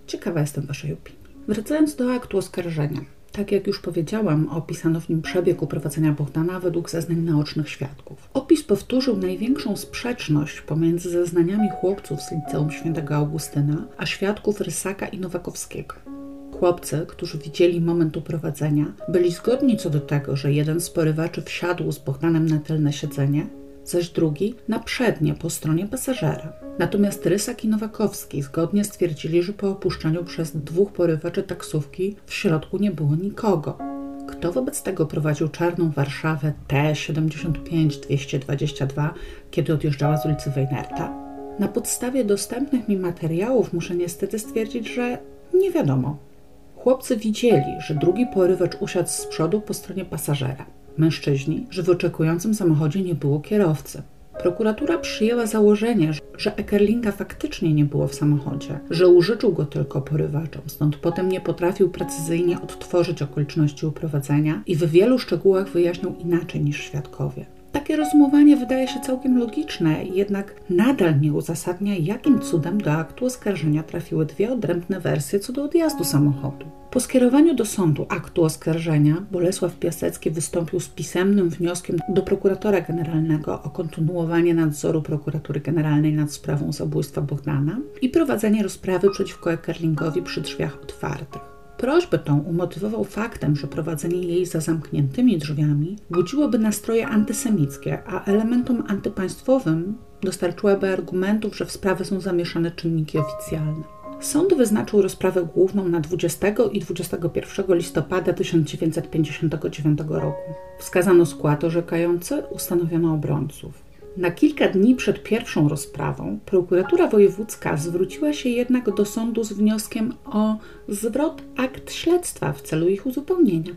Ciekawa jestem Waszej opinii. Wracając do aktu oskarżenia. Tak jak już powiedziałam, opisano w nim przebieg uprowadzenia Bogdana według zeznań naocznych świadków. Opis powtórzył największą sprzeczność pomiędzy zeznaniami chłopców z liceum świętego Augustyna, a świadków Rysaka i Nowakowskiego. Chłopcy, którzy widzieli moment uprowadzenia, byli zgodni co do tego, że jeden z porywaczy wsiadł z Bogdanem na tylne siedzenie, zaś drugi na przednie po stronie pasażera. Natomiast Rysak i Nowakowski zgodnie stwierdzili, że po opuszczeniu przez dwóch porywaczy taksówki w środku nie było nikogo. Kto wobec tego prowadził czarną Warszawę T-75-222, kiedy odjeżdżała z ulicy Weinerta? Na podstawie dostępnych mi materiałów muszę niestety stwierdzić, że nie wiadomo. Chłopcy widzieli, że drugi porywacz usiadł z przodu po stronie pasażera. Mężczyźni, że w oczekującym samochodzie nie było kierowcy. Prokuratura przyjęła założenie, że Ekerlinga faktycznie nie było w samochodzie, że użyczył go tylko porywaczom, stąd potem nie potrafił precyzyjnie odtworzyć okoliczności uprowadzenia i w wielu szczegółach wyjaśniał inaczej niż świadkowie. Takie rozumowanie wydaje się całkiem logiczne, jednak nadal nie uzasadnia, jakim cudem do aktu oskarżenia trafiły dwie odrębne wersje co do odjazdu samochodu. Po skierowaniu do sądu aktu oskarżenia Bolesław Piasecki wystąpił z pisemnym wnioskiem do prokuratora generalnego o kontynuowanie nadzoru prokuratury generalnej nad sprawą zabójstwa Bogdana i prowadzenie rozprawy przeciwko Ekerlingowi przy drzwiach otwartych. Prośbę tą umotywował faktem, że prowadzenie jej za zamkniętymi drzwiami budziłoby nastroje antysemickie, a elementom antypaństwowym dostarczyłaby argumentów, że w sprawę są zamieszane czynniki oficjalne. Sąd wyznaczył rozprawę główną na 20 i 21 listopada 1959 roku. Wskazano skład orzekający, ustanowiono obrońców. Na kilka dni przed pierwszą rozprawą prokuratura wojewódzka zwróciła się jednak do sądu z wnioskiem o zwrot akt śledztwa w celu ich uzupełnienia.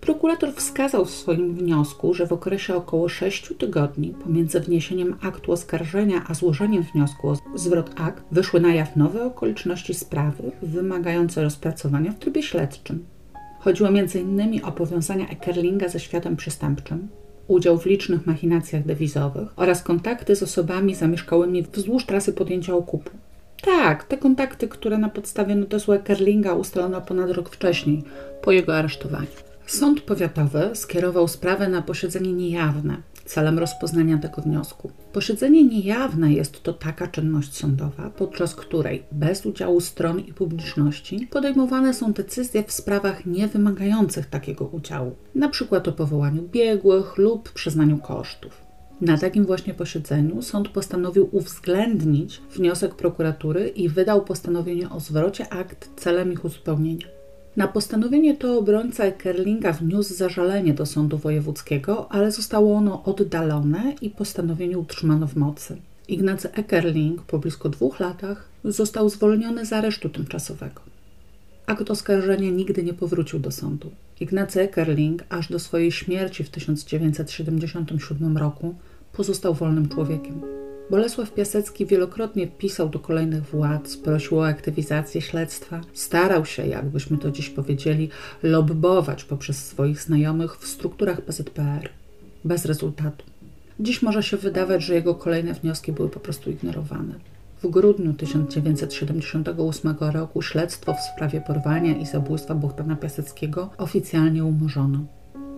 Prokurator wskazał w swoim wniosku, że w okresie około 6 tygodni pomiędzy wniesieniem aktu oskarżenia a złożeniem wniosku o zwrot akt wyszły na jaw nowe okoliczności sprawy wymagające rozpracowania w trybie śledczym. Chodziło m.in. o powiązania Ekerlinga ze światem przestępczym, udział w licznych machinacjach dewizowych oraz kontakty z osobami zamieszkałymi wzdłuż trasy podjęcia okupu. Tak, te kontakty, które na podstawie notesu Ekerlinga ustalono ponad rok wcześniej, po jego aresztowaniu. Sąd powiatowy skierował sprawę na posiedzenie niejawne celem rozpoznania tego wniosku. Posiedzenie niejawne jest to taka czynność sądowa, podczas której bez udziału stron i publiczności podejmowane są decyzje w sprawach niewymagających takiego udziału, np. o powołaniu biegłych lub przyznaniu kosztów. Na takim właśnie posiedzeniu sąd postanowił uwzględnić wniosek prokuratury i wydał postanowienie o zwrocie akt celem ich uzupełnienia. Na postanowienie to obrońca Ekerlinga wniósł zażalenie do sądu wojewódzkiego, ale zostało ono oddalone i postanowienie utrzymano w mocy. Ignacy Ekerling po blisko dwóch latach został zwolniony z aresztu tymczasowego. Akt oskarżenia nigdy nie powrócił do sądu. Ignacy Ekerling aż do swojej śmierci w 1977 roku pozostał wolnym człowiekiem. Bolesław Piasecki wielokrotnie pisał do kolejnych władz, prosił o aktywizację śledztwa, starał się, jakbyśmy to dziś powiedzieli, lobbować poprzez swoich znajomych w strukturach PZPR. Bez rezultatu. Dziś może się wydawać, że jego kolejne wnioski były po prostu ignorowane. W grudniu 1978 roku śledztwo w sprawie porwania i zabójstwa Bogdana Piaseckiego oficjalnie umorzono.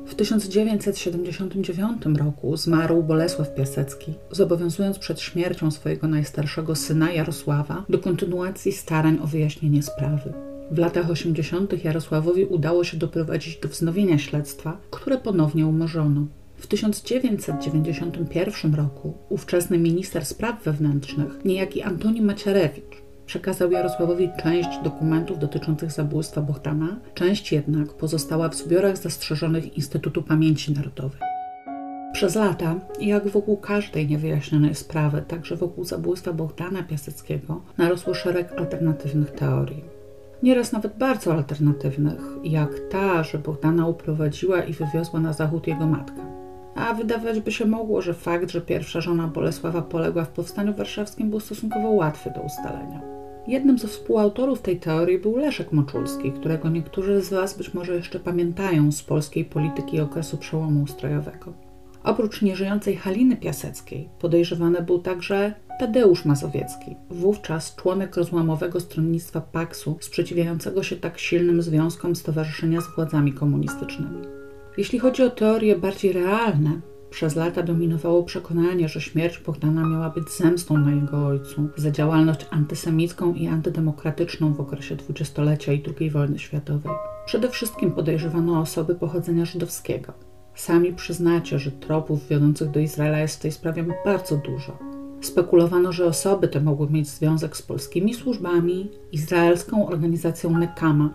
W 1979 roku zmarł Bolesław Piasecki, zobowiązując przed śmiercią swojego najstarszego syna Jarosława do kontynuacji starań o wyjaśnienie sprawy. W latach 80. Jarosławowi udało się doprowadzić do wznowienia śledztwa, które ponownie umorzono. W 1991 roku ówczesny minister spraw wewnętrznych, niejaki Antoni Macierewicz, przekazał Jarosławowi część dokumentów dotyczących zabójstwa Bohtana, część jednak pozostała w zbiorach zastrzeżonych Instytutu Pamięci Narodowej. Przez lata, jak wokół każdej niewyjaśnionej sprawy, także wokół zabójstwa Bohdana Piaseckiego, narosło szereg alternatywnych teorii. Nieraz nawet bardzo alternatywnych, jak ta, że Bohdana uprowadziła i wywiozła na zachód jego matka. A wydawać by się mogło, że fakt, że pierwsza żona Bolesława poległa w powstaniu warszawskim był stosunkowo łatwy do ustalenia. Jednym ze współautorów tej teorii był Leszek Moczulski, którego niektórzy z Was być może jeszcze pamiętają z polskiej polityki okresu przełomu ustrojowego. Oprócz nieżyjącej Haliny Piaseckiej podejrzewany był także Tadeusz Mazowiecki, wówczas członek rozłamowego stronnictwa Paksu sprzeciwiającego się tak silnym związkom stowarzyszenia z władzami komunistycznymi. Jeśli chodzi o teorie bardziej realne, przez lata dominowało przekonanie, że śmierć Bogdana miała być zemstą na jego ojcu za działalność antysemicką i antydemokratyczną w okresie dwudziestolecia i II wojny światowej. Przede wszystkim podejrzewano osoby pochodzenia żydowskiego. Sami przyznacie, że tropów wiodących do Izraela jest w tej sprawie bardzo dużo. Spekulowano, że osoby te mogły mieć związek z polskimi służbami, izraelską organizacją Nekama,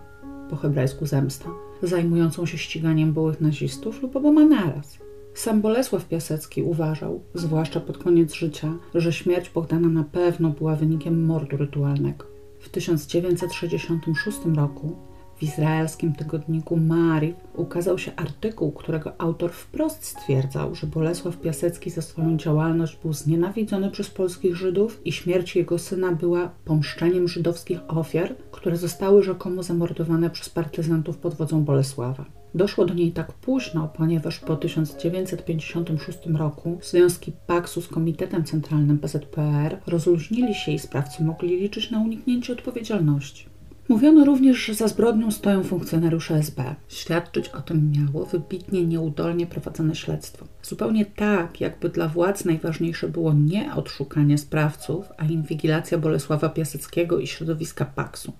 po hebrajsku zemsta, zajmującą się ściganiem byłych nazistów lub oboma naraz. Sam Bolesław Piasecki uważał, zwłaszcza pod koniec życia, że śmierć Bogdana na pewno była wynikiem mordu rytualnego. W 1966 roku w izraelskim tygodniku Maariv ukazał się artykuł, którego autor wprost stwierdzał, że Bolesław Piasecki za swoją działalność był znienawidzony przez polskich Żydów i śmierć jego syna była pomszczeniem żydowskich ofiar, które zostały rzekomo zamordowane przez partyzantów pod wodzą Bolesława. Doszło do niej tak późno, ponieważ po 1956 roku związki Paksu z Komitetem Centralnym PZPR rozluźnili się i sprawcy mogli liczyć na uniknięcie odpowiedzialności. Mówiono również, że za zbrodnią stoją funkcjonariusze SB. Świadczyć o tym miało wybitnie nieudolnie prowadzone śledztwo. Zupełnie tak, jakby dla władz najważniejsze było nie odszukanie sprawców, a inwigilacja Bolesława Piaseckiego i środowiska Paksu.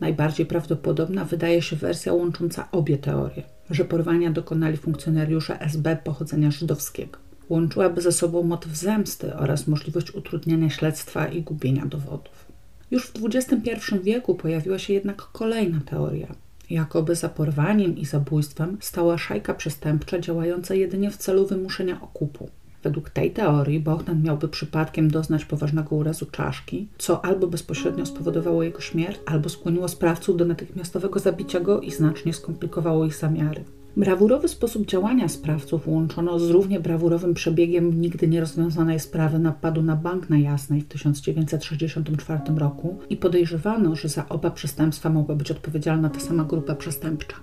Najbardziej prawdopodobna wydaje się wersja łącząca obie teorie, że porwania dokonali funkcjonariusze SB pochodzenia żydowskiego. Łączyłaby ze sobą motyw zemsty oraz możliwość utrudniania śledztwa i gubienia dowodów. Już w XXI wieku pojawiła się jednak kolejna teoria. Jakoby za porwaniem i zabójstwem stała szajka przestępcza działająca jedynie w celu wymuszenia okupu. Według tej teorii Bogdan miałby przypadkiem doznać poważnego urazu czaszki, co albo bezpośrednio spowodowało jego śmierć, albo skłoniło sprawców do natychmiastowego zabicia go i znacznie skomplikowało ich zamiary. Brawurowy sposób działania sprawców łączono z równie brawurowym przebiegiem nigdy nierozwiązanej sprawy napadu na Bank na Jasnej w 1964 roku i podejrzewano, że za oba przestępstwa mogła być odpowiedzialna ta sama grupa przestępcza.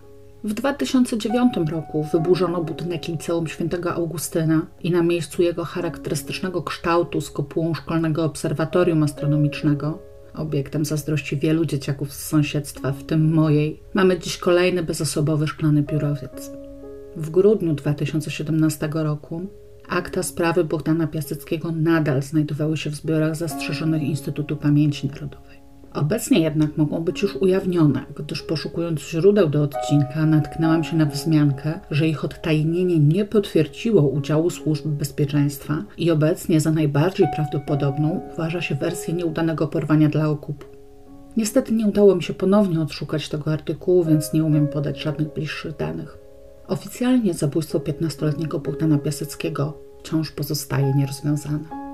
W 2009 roku wyburzono budynek Liceum Świętego Augustyna i na miejscu jego charakterystycznego kształtu z kopułą szkolnego obserwatorium astronomicznego obiektem zazdrości wielu dzieciaków z sąsiedztwa, w tym mojej, mamy dziś kolejny bezosobowy szklany biurowiec. W grudniu 2017 roku akta sprawy Bogdana Piaseckiego nadal znajdowały się w zbiorach zastrzeżonych Instytutu Pamięci Narodowej. Obecnie jednak mogą być już ujawnione, gdyż poszukując źródeł do odcinka natknęłam się na wzmiankę, że ich odtajnienie nie potwierdziło udziału służb bezpieczeństwa i obecnie za najbardziej prawdopodobną uważa się wersję nieudanego porwania dla okupu. Niestety nie udało mi się ponownie odszukać tego artykułu, więc nie umiem podać żadnych bliższych danych. Oficjalnie zabójstwo 15-letniego Bogdana Piaseckiego wciąż pozostaje nierozwiązane.